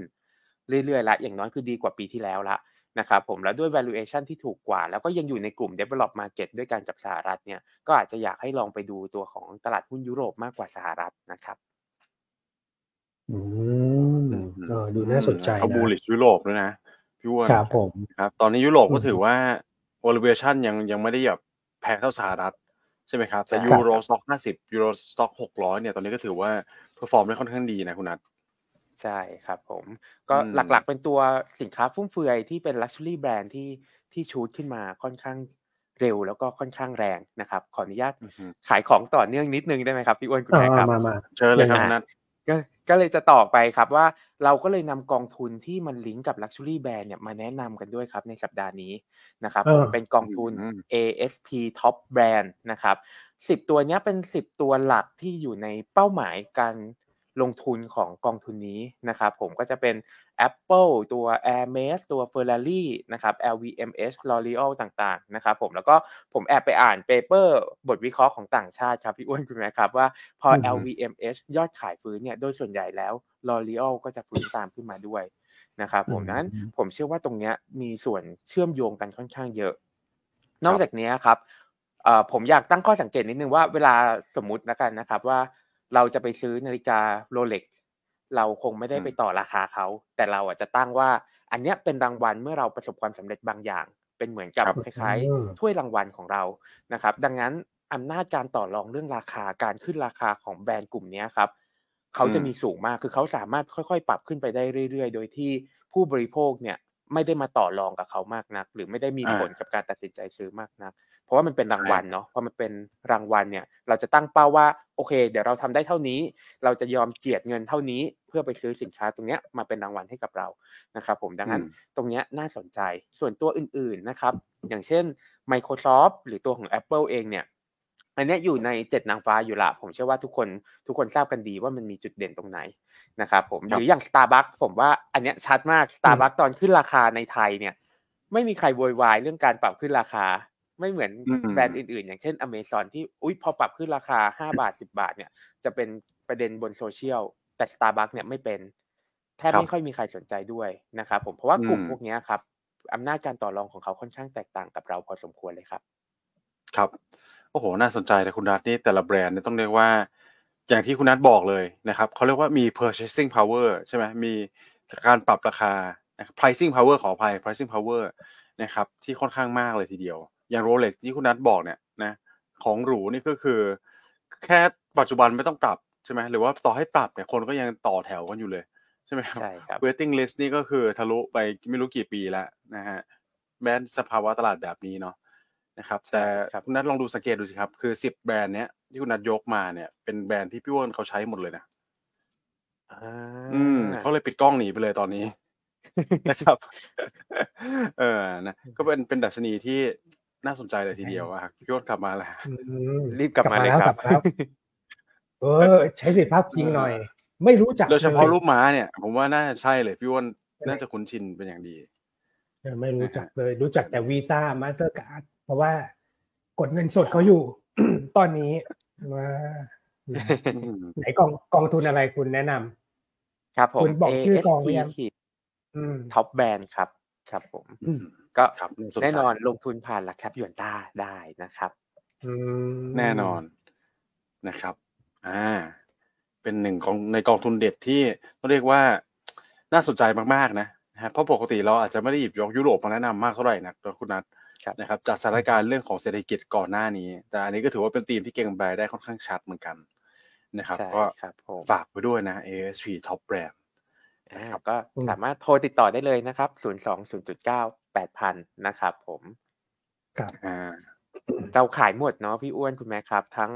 เรื่อยๆละอย่างน้อยคือดีกว่าปีที่แล้วละนะครับผมแล้วด้วย valuation ที่ถูกกว่า แล้วก็ยังอยู่ในกลุ่ม develop market ด้วยกันกับสหรัฐเนี่ยก็อาจจะอยากให้ลองไปดูตัวของตลาดหุ้นยุโรปมากกว่าสหรัฐนะครับอืมเออดูน่าสนใจเขานะ bullish ยุโรปด้วยนะพี่อ้วนครับผมครับ ตอนนี้ยุโรปก็อืมถือว่า valuation ยังยังไม่ได้แบบแพงเท่าสหรัฐใช่ไหมครับแต่ใช่ Euro Stoxx ห้าสิบ Euro Stoxx หกร้อยเนี่ยตอนนี้ก็ถือว่า perform ได้ค่อนข้างดีนะคุณนัท ใช่ครับผม ก็อืมหลักๆเป็นตัวสินค้าฟุ่มเฟือยที่เป็น luxury brand ที่ที่ชูดขึ้นมาค่อนข้างเร็วแล้วก็ค่อนข้างแรงนะครับ ขออนุญาตอือฮึขายของต่อเนื่องนิดนึงได้ไหมครับพี่อ้วนคุณอ่าแม่ครับมามาเชิญเลยครับยังไงคุณนัทก็ก็เลยจะต่อไปครับว่าเราก็เลยนำกองทุนที่มันลิงก์กับ Luxury Brand เนี่ยมาแนะนำกันด้วยครับในสัปดาห์นี้นะครับเออผมเป็นกองทุนอืม ASP Top Brand นะครับสิบตัวเนี้ยเป็นสิบตัวหลักที่อยู่ในเป้าหมายการ ลงทุนของกองทุนนี้นะครับผมก็จะเป็น Apple ตัว Hermes ตัว Ferrari นะครับ LVMH L'Oreal ต่างๆนะครับผมแล้วก็ผมแอบไปอ่านเปเปอร์บทวิเคราะห์ของต่างชาติครับพี่อ้วนคุณแม่ครับว่าพออือฮึ LVMH ยอดขายฟื้นเนี่ยโดยส่วนใหญ่แล้ว L'Oreal ก็จะฟื้นตามขึ้นมาด้วยนะครับผมอืมนั้นผมเชื่อว่าตรงเนี้ยมีส่วนเชื่อมโยงกันค่อนข้างเยอะ นอกจากเนี้ยครับเอ่อผมอยากตั้งข้อสังเกตนิดนึงว่าเวลาสมมตินะกันนะครับว่า เราจะไปซื้อนาฬิกาโรเล็กเราคงไม่ได้ไปต่อราคาเขา แต่เราอาจจะตั้งว่า อันเนี้ยเป็นรางวัลเมื่อเราประสบความสำเร็จบางอย่าง เป็นเหมือนกับครับคล้ายอืมๆถ้วยรางวัลของเรานะครับ ดังนั้นอำนาจการต่อรองเรื่องราคาการขึ้นราคาของแบรนด์กลุ่มเนี้ยครับเขาจะมีสูงมากคือเขาสามารถค่อยๆ ปรับขึ้นไปได้เรื่อย ๆ โดยที่ผู้บริโภคเนี่ยไม่ได้มาต่อรองกับเขามากนัก หรือไม่ได้มีอ่าผลกับการตัดสินใจซื้อมากนักเพ ราะว่ามันเป็นรางวัลเนาะพอมันเป็นรางวัลเนี่ย เราจะตั้งเป้าว่าโอเค เดี๋ยวเราทำได้เท่านี้ เราจะยอมเจียดเงินเท่านี้ เพื่อไปซื้อสินค้าตรงเนี้ยมาเป็นรางวัลให้กับเรานะครับ ผมดังนั้นอืมตรงเนี้ยน่าสนใจส่วนตัวอื่น ๆนะครับ อย่างเช่น Microsoft หรือตัวของ Apple เองเนี่ยอันเนี้ยอยู่ในเจ็ดนางฟ้าอยู่ละผมเชื่อว่าทุกคนทุกคนทราบกันดีว่ามันมีจุดเด่นตรงไหนนะครับผมคหรับรืออย่าง Starbucks ผมว่าอันเนี้ยชัดมาก Starbucks ตอนขึ้นราคาในไทยเนี่ย ไม่มีใครโวยวายเรื่องการปรับขึ้นราคา ไม่เหมือนอืมแบรนด์อื่นๆ อย่างเช่น Amazon ที่อุ้ยพอปรับขึ้นราคา5บาท10บาทเนี่ยจะเป็นประเด็นบนโซเชียลแต่ Starbucks เนี่ยไม่เป็นแทบครับไม่ค่อยมีใครสนใจด้วยนะครับผมเพราะว่ากลุ่มอืมพวกเนี้ยครับอำนาจการต่อรองของเขาค่อนข้างแตกต่างกับเราพอสมควรเลยครับ ครับโอ้โหน่าสนใจแต่คุณนัทนี่แต่ละแบรนด์เนี่ยต้องเรียกว่า อย่างที่คุณนัทบอกเลยนะครับเขาเรียกว่ามี purchasing power ใช่ไหมมีการปรับราคานะครับ pricing power ขออภัย pricing power นะครับที่ค่อนข้างมากเลยทีเดียว อย่าง Rolex ที่คุณนัทบอกเนี่ยนะของหรูนี่ก็คือ แค่ปัจจุบันไม่ต้องปรับใช่ไหมหรือว่าต่อให้ปรับเนี่ยคนก็ยังต่อแถวกันอยู่เลยใช่ไหมครับใช่ครับ waiting list นี่ก็คือทะลุไปไม่รู้กี่ปีแล้วนะฮะแม้สภาวะตลาดแบบนี้เนาะนะครับใช่แต่ครับคุณนัทลองดูสังเกตดูสิครับ คือสิบแบรนด์เนี้ยที่คุณนัทยกมาเนี่ย เป็นแบรนด์ที่พี่อ้วนเขาใช้หมดเลยนะอ่าอืมเขาเลยปิดกล้องหนีไปเลยตอนนี้นะครับ เออนะก็เป็นเป็นดัชนีที่ น่าสนใจเลยทีเดียวอะครับพี่อ้วนกลับมาแล้วอืมรีบกลับมาเลยแล้วคกรัลับบมาแล้วเออ ใช้สิทธิภาพพิงหน่อย ไม่รู้จักโดยเฉพาะลรูปม้าเนี่ย ผมว่าน่าจะใช่เลยพี่อ้วนน่าจะคุ้นชินเป็นอย่างดีเออไม่รู้จักเลย รู้จักแต่ Visa Mastercard เพราะว่ากดเงินสดเขาอยู่ ตอนนี้ว่าอืมไหนกองกองทุนอะไรคุณแนะนำครับผมคุณบอกชื่อกองหรือยัง ASP อืม Top Brand ครับ ครับผมอืม ก็ครับน่าสนใจแน่นอนลงทุนผ่านหลักทรัพย์หยวนต้าได้นะครับอืมแน่นอนนะครับ อ่า เป็นหนึ่งของในกองทุนเด็ดที่ต้องเรียกว่าน่าสนใจมากๆนะนะฮะเพราะปกติเราอาจจะไม่ได้หยิบยกยุโรปมาแนะนำมากเท่าไหร่นักตัวคุณนัทครับนะครับ จากสถานการณ์เรื่องของเศรษฐกิจก่อนหน้านี้ แต่อันนี้ก็ถือว่าเป็นธีมที่เก่งแบรได้ค่อนข้างชัดเหมือนกันนะครับใช่ก็ครับผมฝากไปด้วยนะ ASP Top Brand อ่า ก็สามารถโทรติดต่อได้เลยนะครับ0 2 0 9 8 0 0 0นะครับผมครับอ่าเราขายหมดเนาะพี่อ้วนคุณแม่ครับ ทั้ง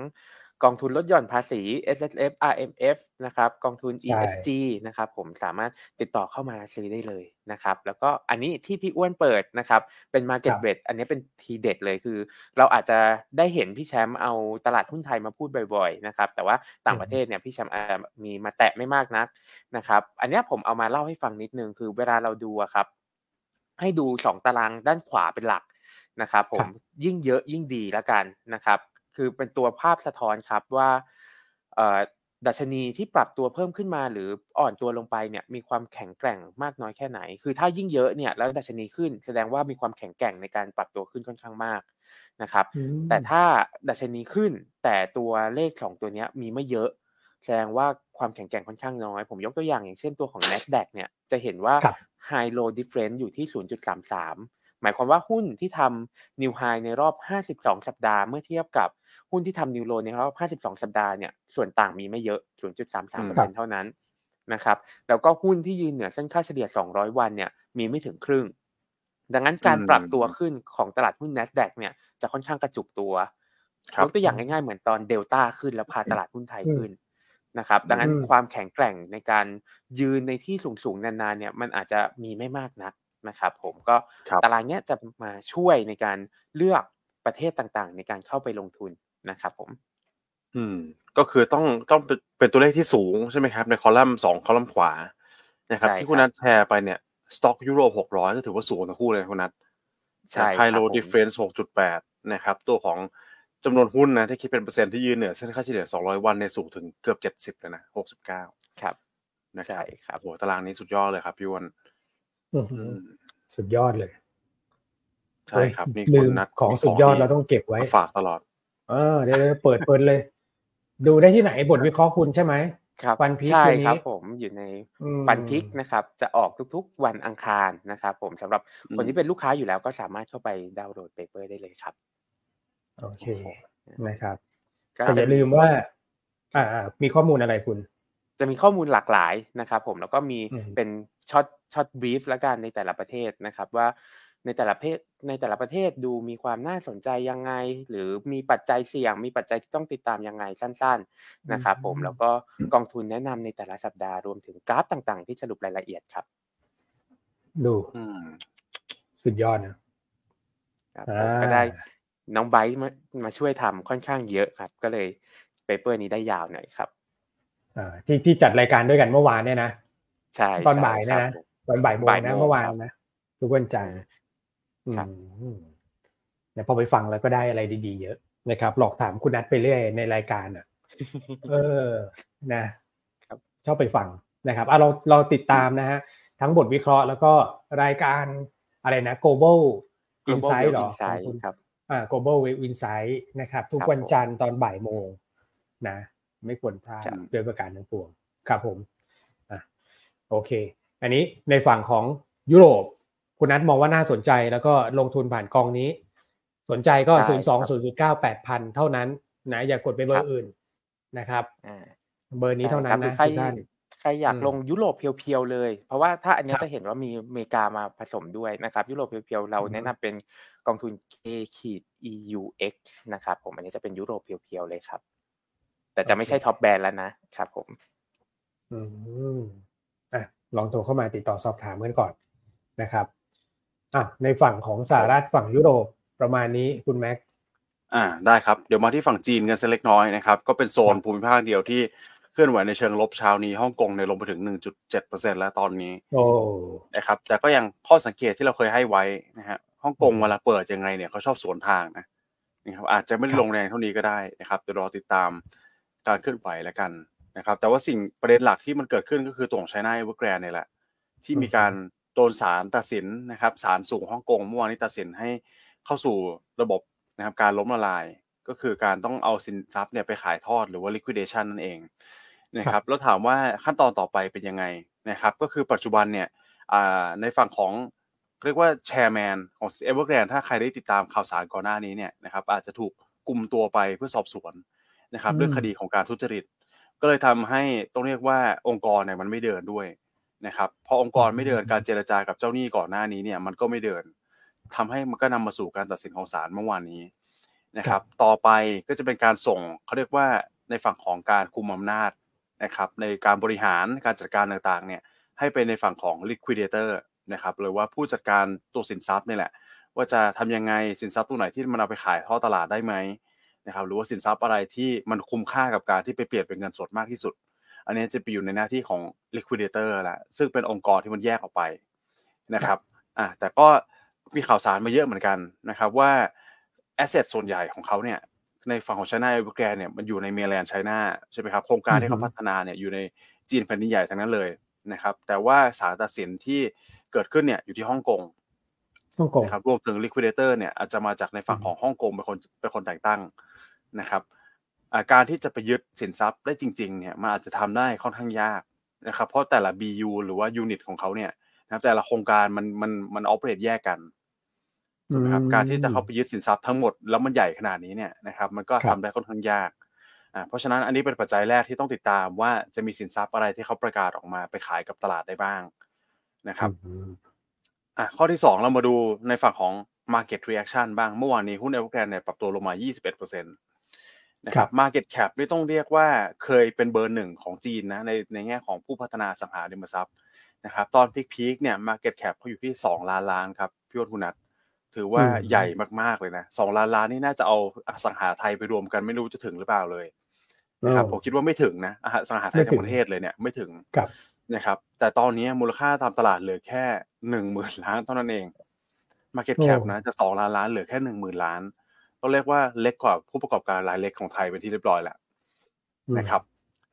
กองทุนลดหย่อนภาษี S S F R M F นะครับกองทุน E S G นะครับผมสามารถติดต่อเข้ามาซื้อได้เลยนะครับแล้วก็อันนี้ที่พี่อ้วนเปิดนะครับเป็น Market ครับ b e t อันนี้เป็นทีเด็ดเลยคือ เราอาจจะได้เห็นพี่แชมป์เอาตลาดหุ้นไทยมาพูดบ่อยๆนะครับแต่ว่าต่างประเทศเนี่ยพี่แชมป์อาจจะมีมาแตะไม่มากนักนะครับอันเนี้ยผมเอามาเล่าให้ฟังนิดนึงคือเวลาเราดูอะครับ ให้ดูสองตารางด้านขวาเป็นหลักนะครับผมยิ่งเยอะยิ่งดีแล้วกันนะครับ คือเป็นตัวภาพสะท้อนครับว่าเอ่อดัชนีที่ปรับตัวเพิ่มขึ้นมา หรืออ่อนตัวลงไปเนี่ยมีความแข็งแกร่งมากน้อยแค่ไหน คือถ้ายิ่งเยอะเนี่ยแล้วดัชนีขึ้น แสดงว่ามีความแข็งแกร่งในการปรับตัวขึ้นค่อนข้างมากนะครับอืมแต่ถ้าดัชนีขึ้นแต่ตัวเลขสองตัวเนี้ยมีไม่เยอะ แสดงว่าความแข็งแกร่งค่อนข้างน้อย ผมยกตัวอย่างอย่างเช่นตัวของ NASDAQ เนี่ยจะเห็นว่าครับ High Low Difference อยู่ที่ 0.33 หมายความว่าหุ้นที่ทำ New High ในรอบ 52 สัปดาห์เมื่อเทียบกับหุ้นที่ทำ New Low ในรอบ 52 สัปดาห์เนี่ยส่วนต่างมีไม่เยอะ 0.33%เท่านั้นนะครับแล้วก็หุ้นที่ยืนเหนือเส้นค่าเฉลี่ย 200 วันเนี่ยมีไม่ถึงครึ่ง ดังนั้นการอืมปรับตัวขึ้นของตลาดหุ้น NASDAQ เนี่ยจะค่อนข้างกระจุกตัวครับยกตัวอย่างง่ายๆเหมือนตอนเดลต้าขึ้นแล้วพาตลาดหุ้นไทยอืมขึ้นนะครับ ดังนั้นอืมความแข็งแกร่งในการยืนในที่สูงๆนานๆเนี่ยมันอาจจะมีไม่มากนัก นะครับผมก็ครับตารางเนี้ยจะมาช่วยในการเลือกประเทศต่างๆ ในการเข้าไปลงทุนนะครับผม อืม ก็คือต้องต้องเป็นเป็นตัวเลขที่สูงใช่ไหมครับ ในคอลัมน์สองคอลัมน์ขวานะครับใช่ที่คุณนัทแชร์ไปเนี่ย Stoxx ยุโรปหกร้อยก็ถือว่าสูงทั้งคู่เลยคุณนัทใช่ high ครับโลผมดิเฟนซ์หกจุดแปดนะครับ ตัวของจำนวนหุ้นนะ ที่คิดเป็นเปอร์เซ็นต์ที่ยืนเหนือเส้นค่าเฉลี่ย200 วันเนี่ยสูงถึงเกือบ 70เลยนะ69 ครับนะคใช่รับครับโอ้โหตารางนี้สุดยอดเลยครับพี่อ้วนอื้อหือ สุดยอดเลย ใช่ครับ มีลืคุณมนัทของมีสุดยอดที่เราต้องเก็บไว้มาฝากตลอด เออเดี๋ยวๆเปิดเปิดเลย ดูได้ที่ไหนบทวิเคราะห์คุณใช่ไหมครับวันพีคใช่วันนี้ครับ ผมอยู่ในอืมฟันพิกนะครับ จะออกทุกๆวันอังคารนะครับ ผมสำหรับคนอืมที่เป็นลูกค้าอยู่แล้วก็สามารถเข้าไปดาวน์โหลด paper ได้เลยครับ โอเคนะครับก็แต่อจะย่าลืมว่าอ่า อ่า มีข้อมูลอะไรคุณ จะมีข้อมูลหลากหลายนะครับ ผมแล้วก็มีอืมเป็น short short brief แล้วกันในแต่ละประเทศนะครับว่าในแต่ละประเทศในแต่ละประเทศดูมีความน่าสนใจยังไง หรือมีปัจจัยเสี่ยง มีปัจจัยที่ต้องติดตามยังไงสั้น ๆนะครับผมแล้วก็กองทุนแนะนำในแต่ละสัปดาห์รวมถึงกราฟต่างๆ ที่สรุปรายละเอียดครับ ดูอืมสุดยอดนะครับอ่าผมก็ได้น้องไบร์ทมามาช่วยทำค่อนข้างเยอะครับ ก็เลย paper นี้ได้ยาวหน่อยครับอ่าที่ที่จัดรายการด้วยกันเมื่อวานเนี่ยนะ ใช่ตอนใช่บ่ายเนี่ยนะรับตอนบ่ายโมงบ่ายโมงนะเมื่อวานครับนะทุกวันจันทร์ครับอืมเนี่ยพอไปฟังแล้วก็ได้อะไรดีๆเยอะนะครับ หลอกถามคุณนัทไปเรื่อยในรายการอะ เออนะครับชอบไปฟังนะครับอะเราเราติดตามนะฮะทั้งบทวิเคราะห์แล้วก็รายการอะไรนะ global Global insight เหรอ Insight ของคุณครับอ่า global Wave insight นะครับ ทุกครับวันจันทร์ตอนบ่ายโมงนะ ไม่ควรพลาดครับด้วยประการทั้งปวงครับผมอะ โอเค อันนี้ในฝั่งของยุโรป คุณนัทมองว่าน่าสนใจแล้วก็ลงทุนผ่านกองนี้ สนใจก็ได้ศูนย์สองครับศูนย์จุดเก้าแปดพันเท่านั้นนะอย่ากดไปเบอครัร์บอื่นนะครับอ่าเบอร์นี้เท่านั้นใช่นะครับใครทุกท่านใครอยากอืมลงยุโรปเพียวๆเลย เพราะว่าถ้าอันเนี้ยครับจะเห็นว่ามีอเมริกามาผสมด้วยนะครับ ยุโรปเพียวๆเราอืมแนะนำเป็นกองทุน K ขีด EUX นะครับผมอันนี้จะเป็นยุโรปเพียวๆเลยครับ แต่จะไม่ใช่ top brand แล้วนะครับผม อืม อะลองโทรเข้ามาติดต่อสอบถามกันก่อนนะครับอะในฝั่งของสหรัฐฝั่งยุโรปประมาณนี้คุณแม็กอ่าได้ครับเดี๋ยวมาที่ฝั่งจีนกันสักเล็กน้อยนะครับก็เป็นโซนครับภูมิภาคเดียวที่เคลื่อนไหวในเชิงลบเช้านี้ฮ่องกงเนี่ยลงไปถึง 1.7%แล้วตอนนี้โอ้นะครับแต่ก็ยังข้อสังเกตที่เราเคยให้ไว้นะฮะฮ่องกงอืมเวลาเปิดยังไงเนี่ยเขาชอบสวนทางนะนะครับอาจจะไม่ได้ครับลงแรงเท่านี้ก็ได้นะครับเดี๋ยวรอติดตามการเคลื่อนไหวแล้วกัน นะครับ แต่ว่าสิ่งประเด็นหลักที่มันเกิดขึ้นก็คือตัวของ China Evergrande เนี่ยแหละ ที่มีการโดนศาลตัดสินนะครับศาลสูงฮ่องกงเมื่อวานนี้ตัดสินให้เข้าสู่ระบบนะครับการล้มละลาย ก็คือการต้องเอาสินทรัพย์เนี่ยไปขายทอดหรือว่า liquidation นั่นเองนะครับแล้วถามว่าขั้นตอนต่อไปเป็นยังไงนะครับ ก็คือปัจจุบันเนี่ยในฝั่งของเรียกว่าแชร์แมนของ Evergrande ถ้าใครได้ติดตามข่าวสารก่อนหน้านี้เนี่ยนะครับอาจจะถูกกลุ่มตัวไปเพื่อสอบสวนนะครับเรื่องคดีของการทุจริต ก็เลยทำให้ต้องเรียกว่าองค์กรเนี่ยมันไม่เดินด้วยนะครับพอองค์กรไม่เดินการเจรจากับเจ้าหนี้ก่อนหน้านี้เนี่ยมันก็ไม่เดินทำให้มันก็นำมาสู่การตัดสินของศาลเมื่อวานนี้นะครับ ต่อไปก็จะเป็นการส่งเขาเรียกว่าในฝั่งของการคุมอำนาจนะครับในการบริหารการจัดการต่างๆเนี่ยให้ไปในฝั่งของ liquidator นะครับหรือว่าผู้จัดการตัวสินทรัพย์นี่แหละ ว่าจะทำยังไงสินทรัพย์ตัวไหนที่มันเอาไปขายท่อตลาดได้ไหม นะครับหรือว่าสินทรัพย์อะไรที่มันคุ้มค่ากับการที่ไปเปลี่ยนเป็นเงินสดมากที่สุด อันนี้จะไปอยู่ในหน้าที่ของ liquidator แหละซึ่งเป็นองค์กรที่มันแยกออกไปนะครับอ่าแต่ก็มีข่าวสารมาเยอะเหมือนกันนะครับว่า asset ส่วนใหญ่ของเขาเนี่ยในฝั่งของ China Evergrande เนี่ยมันอยู่ใน Mainland China ใช่ไหมครับโครงการที่เขาพัฒนาเนี่ยอยู่ในจีนแผ่นดินใหญ่ทั้งนั้นเลยนะครับ แต่ว่าศาลตัดสินที่เกิดขึ้นเนี่ยอยู่ที่ฮ่องกงฮ่องกงนะครับรวมถึง liquidator เนี่ยอาจจะมาจากในฝั่งของฮ่องกงเป็นคนเป็นคนแต่งตั้ง นะครับการที่จะไปยึดสินทรัพย์ได้จริงๆเนี่ยมันอาจจะทำได้ค่อนข้างยากนะครับเพราะแต่ละ BU หรือว่ายูนิตของเขาเนี่ยนะครับแต่ละโครงการมันมันมันออเปเรตแยกกันนะครับการที่จะเข้าไปยึดสินทรัพย์ทั้งหมดแล้วมันใหญ่ขนาดนี้เนี่ยนะครับมันก็ทำได้ค่อนข้างยากเพราะฉะนั้นอันนี้เป็นปัจจัยแรกที่ต้องติดตามว่าจะมีสินทรัพย์อะไรที่เขาประกาศออกมาไปขายกับตลาดได้บ้างนะครับอะข้อที่ 2 เรามาดูในฝั่งของ market reaction บ้างเมื่อวานนี้หุ้นเอเวอร์แกรนเนี่ยปรับตัวลงมา 21% นะครับ market cap นี่ต้องเรียกว่าเคยเป็นเบอร์หนึ่งของจีนนะในในแง่ของผู้พัฒนาอสังหาริมทรัพย์นะครับตอน peak ๆเนี่ย market cap เขาอยู่ที่ 2 ล้านล้านครับพี่วณคุณนัทถือว่าใหญ่มากๆเลยนะสองล้านล้านนี่น่าจะเอาอสังหาไทยไปรวมกันไม่รู้จะถึงหรือเปล่าเลยนะครับผมคิดว่าไม่ถึงนะอสังหาไทยทั้งประเทศเลยเนี่ยไม่ถึงนะครับแต่ตอนนี้มูลค่าตามตลาดเหลือแค่หนึ่งหมื่นล้านเท่านั้นเอง Market Cap นะจะสองล้านล้านเหลือแค่หนึ่งหมื่นล้าน ต้องเรียกว่าเล็กกว่าผู้ประกอบการรายเล็กของไทยเป็นที่เรียบร้อยแล้วนะครับ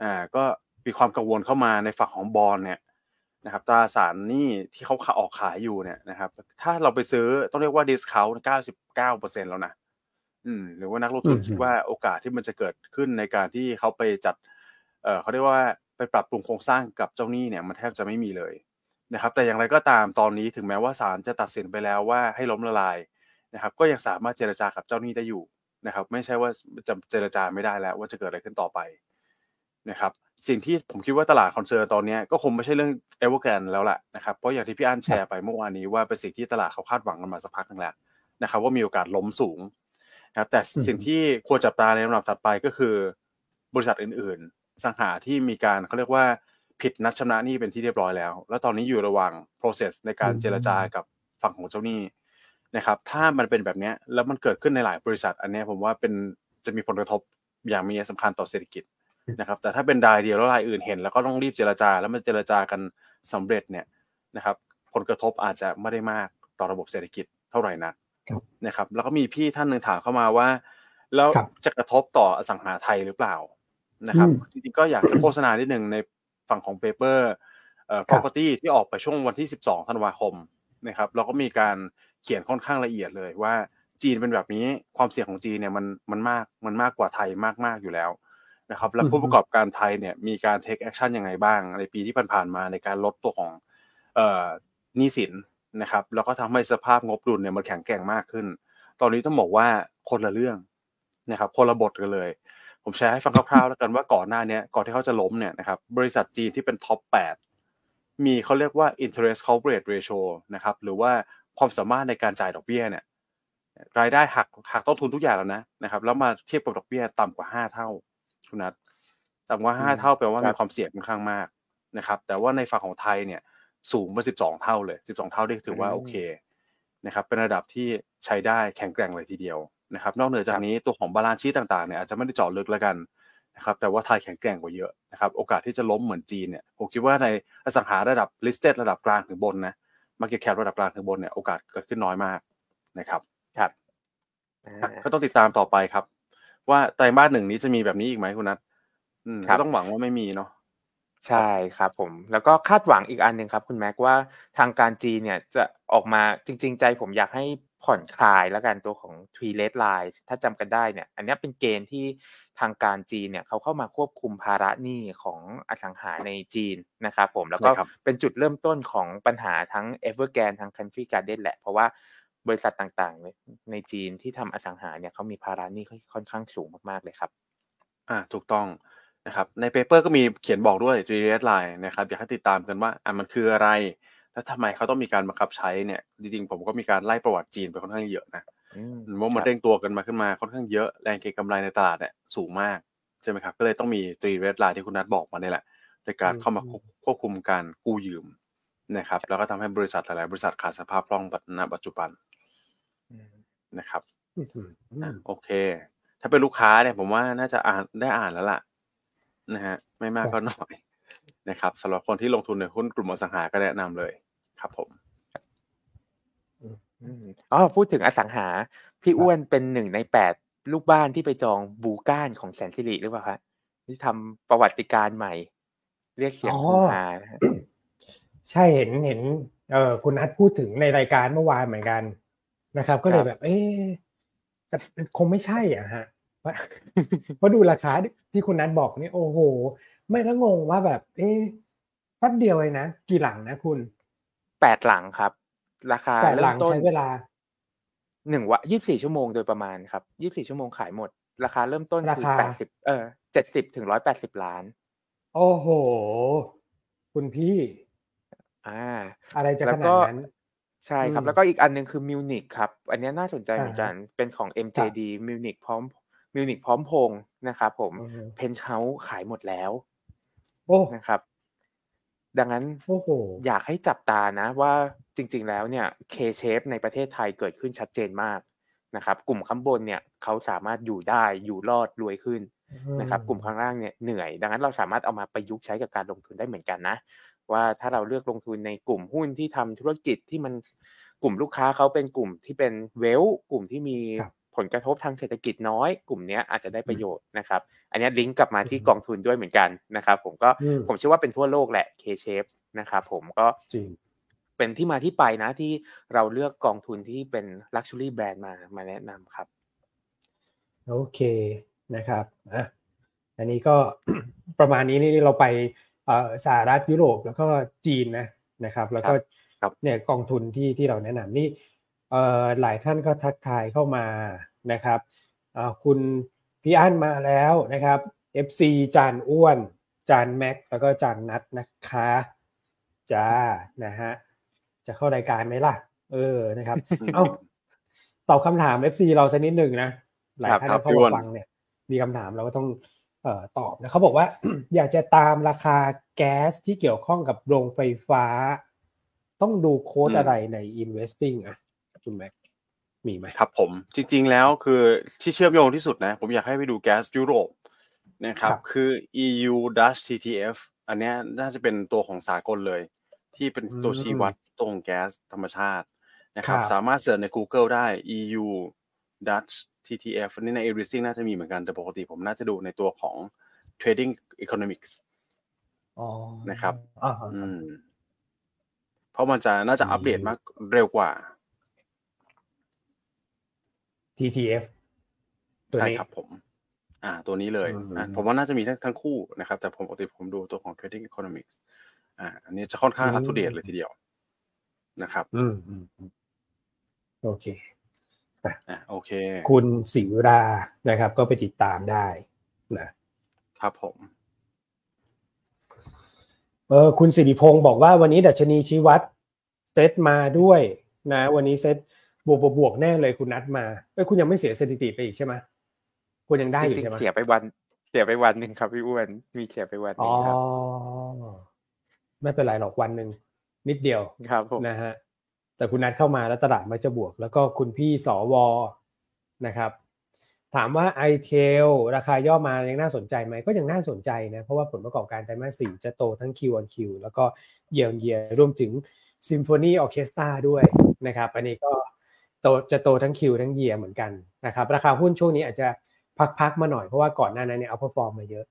อ่า ก็มีความกังวลเข้ามาในฝั่งของบอลเนี่ยนะครับตราสารหนี้ที่เขาออกขายอยู่เนี่ยนะครับ ถ้าเราไปซื้อต้องเรียกว่า discount เก้าสิบเก้าเปอร์เซ็นต์แล้วนะ อืม หรือว่านักลงทุนคิดว่าโอกาสที่มันจะเกิดขึ้นในการที่เขาไปจัด เอ่อเขาเรียกว่าไปปรับปรุงโครงสร้างกับเจ้าหนี้เนี่ยมันแทบจะไม่มีเลยนะครับ แต่อย่างไรก็ตามตอนนี้ถึงแม้ว่าศาลจะตัดสินไปแล้วว่าให้ล้มละลาย นะครับก็ยังสามารถเจรจากับเจ้าหนี้ได้อยู่นะครับ ไม่ใช่ว่าจะเจรจาไม่ได้แล้ว ว่าจะเกิดอะไรขึ้นต่อไปนะครับสิ่งที่ผมคิดว่าตลาด concern ตอนนี้ก็คงไม่ใช่เรื่องเอเวอร์แกรนแล้วแหละนะครับเพราะอย่างที่พี่อั้นแชร์ไปเมื่อวานนี้ว่าเป็นสิ่งที่ตลาดเขาคาดหวังกันมาสักพักนึงแล้วนะครับว่ามีโอกาสล้มสูงนะครับแต่สิ่งที่ควรจับตาในลำดับถัดไปก็คือบริษัทอื่นๆ สังหาที่มีการเขาเรียกว่าผิดนัดชำระหนี้เป็นที่เรียบร้อยแล้ว แล้วตอนนี้อยู่ระหว่าง process ในการเจรจากับฝั่งของเจ้าหนี้ นะครับถ้ามันเป็นแบบนี้แล้วมันเกิดขึ้นในหลายบริษัท อันนี้ผมว่าเป็นจะมีผลกระทบอย่างมีสำคัญต่อเศรษฐกิจนะครับแต่ถ้าเป็นรายเดียวแล้วรายอื่นเห็น แล้วก็ต้องรีบเจรจา แล้วมันเจรจากันสำเร็จเนี่ยนะครับผลกระทบอาจจะไม่ได้มากต่อระบบเศรษฐกิจเท่าไหร่นักนะครับแล้วก็มีพี่ท่านหนึ่งถามเข้ามาว่า แล้วจะกระทบต่ออสังหาไทยหรือเปล่านะครับจริงๆก็อยากจะโฆษณานิดหนึ่งในฝั่งของเปเปอร์เอ่อ property ที่ออกไปช่วงวันที่ 12 ธันวาคม นะครับแล้วก็มีการเขียนค่อนข้างละเอียดเลยว่าจีนเป็นแบบนี้ความเสี่ยงของจีนเนี่ยมันมันมากมันมากกว่าไทยมากมากอยู่แล้วนะครับแล้วผู้ประกอบการไทยเนี่ยมีการ take action ยังไงบ้าง ในปีที่ผ่านๆมาในการลดตัวของเอ่อหนี้สินนะครับแล้วก็ทำให้สภาพงบดุลเนี่ยมันแข็งแกร่งมากขึ้น ตอนนี้ต้องบอกว่าคนละเรื่องนะครับคนละบทกันเลย ผมแชร์ให้ฟังคร่าวๆแล้วกันว่าก่อนหน้านี้ก่อนที่เขาจะล้มเนี่ยนะครับบริษัทจีนที่เป็นท็อป8 มีเขาเรียกว่า interest coverage ratio นะครับหรือว่าความสามารถในการจ่ายดอกเบี้ยเนี่ยรายได้หักหักต้นทุนทุกอย่างแล้วนะนะครับ แล้วมาเทียบกับดอกเบี้ยต่ำกว่า5เท่าคุณนัทต่ำกว่า5เท่าแปลว่ามีความเสี่ยงค่อนข้างมากนะครับ แต่ว่าในฝั่งของไทยเนี่ย สูงมาสิบสองเท่าเลยสิบสองเท่านี่ถือว่าโอเคนะครับ เป็นระดับที่ใช้ได้แข็งแกร่งเลยทีเดียวนะครับ นอกเหนือจากนี้ตัวของ balance sheet ต่างๆเนี่ยอาจจะไม่ได้เจาะลึกแล้วกัน นะครับแต่ว่าไทยแข็งแกร่งกว่าเยอะนะครับโอกาสที่จะล้มเหมือนจีนเนี่ยผมคิดว่าในอสังหาระดับ listed ระดับกลางถึงบนนะ market cap ระดับกลางถึงบนเนี่ยโอกาสเกิดขึ้นน้อยมากนะครับครับก็ต้องติดตามต่อไปครับ ว่าไตรมาสหนึ่งนี้จะมีแบบนี้อีกไหมคุณนัทก็ต้องหวังว่าไม่มีเนาะใช่ครับผมแล้วก็คาดหวังอีกอันหนึ่งครับ คุณแม็กว่าทางการจีนเนี่ยจะออกมาจริง ๆ ใจผมอยากให้ ผ่อนคลายแล้วกันตัวของ t ีเลสไลน์ถ้าจำกันได้เนี่ย อันนี้เป็นเกณฑ์ที่ทางการจีนเนี่ยเขาเข้ามาควบคุมภาระหนี้ของอสังหาในจีนนะครับผมแล้วก็เป็นจุดเริ่มต้นของปัญหาทั้ง e v e r g r a n d ทั้ง Country Garden แหละ เพราะว่าบริษัทต่างๆ ในจีนที่ทำอสังหาเนี่ยเขามีภาระหนี้ค่อนข้างสูงมากๆเลยครับ อ่าถูกต้องนะครับในเปเปอร์ก็มีเขียนบอกด้วย three red line นะครับอยากให้ติดตามกันว่าอะมันคืออะไร แล้วทำไมเขาต้องมีการบังคับใช้เนี่ยจริงๆผมก็มีการไล่ประวัติจีนไปค่อนข้างเยอะนะว่ามันเร่งตัวกันมาขึ้นมาค่อนข้างเยอะแรงเก็งกำไรในตลาดเนี่ยสูงมากใช่ไหมครับ ก็เลยต้องมี three red line ที่คุณนัทบอกมาเนี่ยแหละในการเข้ามาควบคุมการกู้ยืมนะครับ แล้วก็ทำให้บริษัทหลายๆบริษัทขาดสภาพคล่องณปัจจุบันนะครับโอเค ถ้าเป็นลูกค้าเนี่ยผมว่าน่าจะอ่านได้อ่านแล้วล่ะ นะฮะ ไม่มากก็น้อยนะครับสำหรับคนที่ลงทุนในหุ้นกลุ่มอสังหาก็แนะนำเลย ครับผมอ๋อพูดถึงอสังหา พี่อ้วนเป็นหนึ่งในแปดลูกบ้านที่ไปจองบูก้านของแสนสิริหรือเปล่าครับที่ทำประวัติการใหม่ เรียกเสียงคูหาใช่เห็นเห็น เออคุณนัทพูดถึงในรายการเมื่อวานเหมือนกันนะครับ ก็เลยแบบ เอ๊แต่คงไม่ใช่อะฮะเพราะดูราคาที่คุณนัทบอกนี่โอ้โห ไม่ละงงว่าแบบ เอ๊ะแป๊บเดียวเลยนะ กี่หลังนะคุณ แปดหลังครับ ราคาแปดหลังใช้เวลาหนึ่งวะยี่สิบสี่ชั่วโมงโดยประมาณครับยี่สิบสี่ชั่วโมงขายหมด ราคาเริ่มต้นคือแปดสิบเออเจ็ดสิบถึงร้อยแปดสิบล้าน โอ้โห คุณพี่ อ่า อะไรจะขนาดนั้นใช่ครับ แล้วก็อีกอันหนึ่งคือมิวนิกครับ อันนี้น่าสนใจเหมือนกันเป็นของ MJD มิวนิกพร้อมมิวนิกพร้อมพงนะครับผมเพนเขาขายหมดแล้วโอ้นะครับ ดังนั้นอยากให้จับตานะว่าจริง ๆ แล้วเนี่ย K-shape ในประเทศไทยเกิดขึ้นชัดเจนมากนะครับ กลุ่มข้างบนเนี่ยเขาสามารถอยู่ได้อยู่รอดรวยขึ้นนะครับ กลุ่มข้างล่างเนี่ยเหนื่อย ดังนั้นเราสามารถเอามาประยุกต์ใช้กับการลงทุนได้เหมือนกันนะ ว่าถ้าเราเลือกลงทุนในกลุ่มหุ้นที่ทำธุรกิจที่มันกลุ่มลูกค้าเขาเป็นกลุ่มที่เป็นเวลกลุ่มที่มี ผลกระทบทางเศรษฐกิจน้อย กลุ่มนี้อาจจะได้ประโยชน์นะครับ อันนี้ลิงก์กลับมาที่กองทุนด้วยเหมือนกันนะครับ ผมก็ผมเชื่อว่าเป็นทั่วโลกแหละ K-shape นะครับผมก็จริงเป็นที่มาที่ไปนะที่เราเลือกกองทุนที่เป็น Luxury Brand มามาแนะนำครับ โอเคนะครับอะอันนี้ก็ประมาณนี้นี่เราไปสหรัฐยุโรปแล้วก็จีนนะนะครับ แล้วก็เนี่ยกองทุนที่ที่เราแนะนำนี่ หลายท่านก็ทักทายเข้ามานะครับคุณพี่อั้นมาแล้วนะครับ FC จานอ้วน จานแม็ก แล้วก็จานนัดนะคะจ้านะฮะจะเข้ารายการไหมล่ะ เออนะครับ เอ้าตอบคำถาม FC เราสักนิดหนึ่งนะ หลายท่านเข้ามาฟังเนี่ย มีคำถามเราก็ต้องเอ่อตอบนะเขาบอกว่า อยากจะตามราคาแก๊สที่เกี่ยวข้องกับโรงไฟฟ้า ต้องดูโค้ดอะไรใน investing อะ คุณแม็กมีไหมครับผมจริง ๆ แล้วคือที่เชื่อมโยงที่สุดนะ ผมอยากให้ไปดูแก๊สยุโรปนะครับ คือ EU Dutch TTF อันนี้น่าจะเป็นตัวของสากลเลย ที่เป็นตัวชี้วัดตรงแก๊สธรรมชาตินะครับ สามารถเสิร์ชใน Google ได้ EU Dutch TTF อันนี้ใน e r i s i n g น่าจะมีเหมือนกัน แต่ปกติผมน่าจะดูในตัวของ Trading Economics นะครับอืมเพราะมันจะน่าจะอัปเดตมากเร็วกว่า TTF ตัวนี้ครับผม อ่า ตัวนี้เลยอ่าผมว่าน่าจะมีทั้งทั้งคู่นะครับ แต่ผมปกติผมดูตัวของ Trading Economics อ่า อันนี้จะค่อนข้างอัปเดตเลยทีเดียวนะครับ อืมโอเคอ่าโอเค คุณสิวรานะครับ ก็ไปติดตามได้นะครับผมเออคุณสิริพงศ์บอกว่าวันนี้ดัชนีชี้วัดเซตมาด้วยนะ วันนี้เซต บวกบวกแน่เลยคุณนัดมาเอ้คุณยังไม่เสียสถิติไปอีกใช่ไหมคุณยังได้อยู่ใช่ไหมเสียไปวันเสียไปวันหนึ่งครับพี่อ้วนมีเสียไปวันนึงครับไม่เป็นไรหรอกวันหนึ่งนิดเดียวครับผมนะฮะแต่คุณนัดเข้ามาแล้วตลาดมันจะบวก แล้วก็คุณพี่สวนะครับ ถามว่าไอเทลราคาย่อมายังน่าสนใจไหมก็ยังน่าสนใจนะ เพราะว่าผลประกอบการไตรมาสสี่จะโตทั้ง Q on Q แล้วก็ year year รวมถึงซิมโฟนีออเคสตราด้วยนะครับ อันนี้ก็ โตจะโตทั้ง Q ทั้ง year เหมือนกันนะครับราคาหุ้นช่วงนี้อาจจะพักๆมาหน่อยเพราะว่าก่อนหน้านั้นเนี่ย outperform มาเยอะ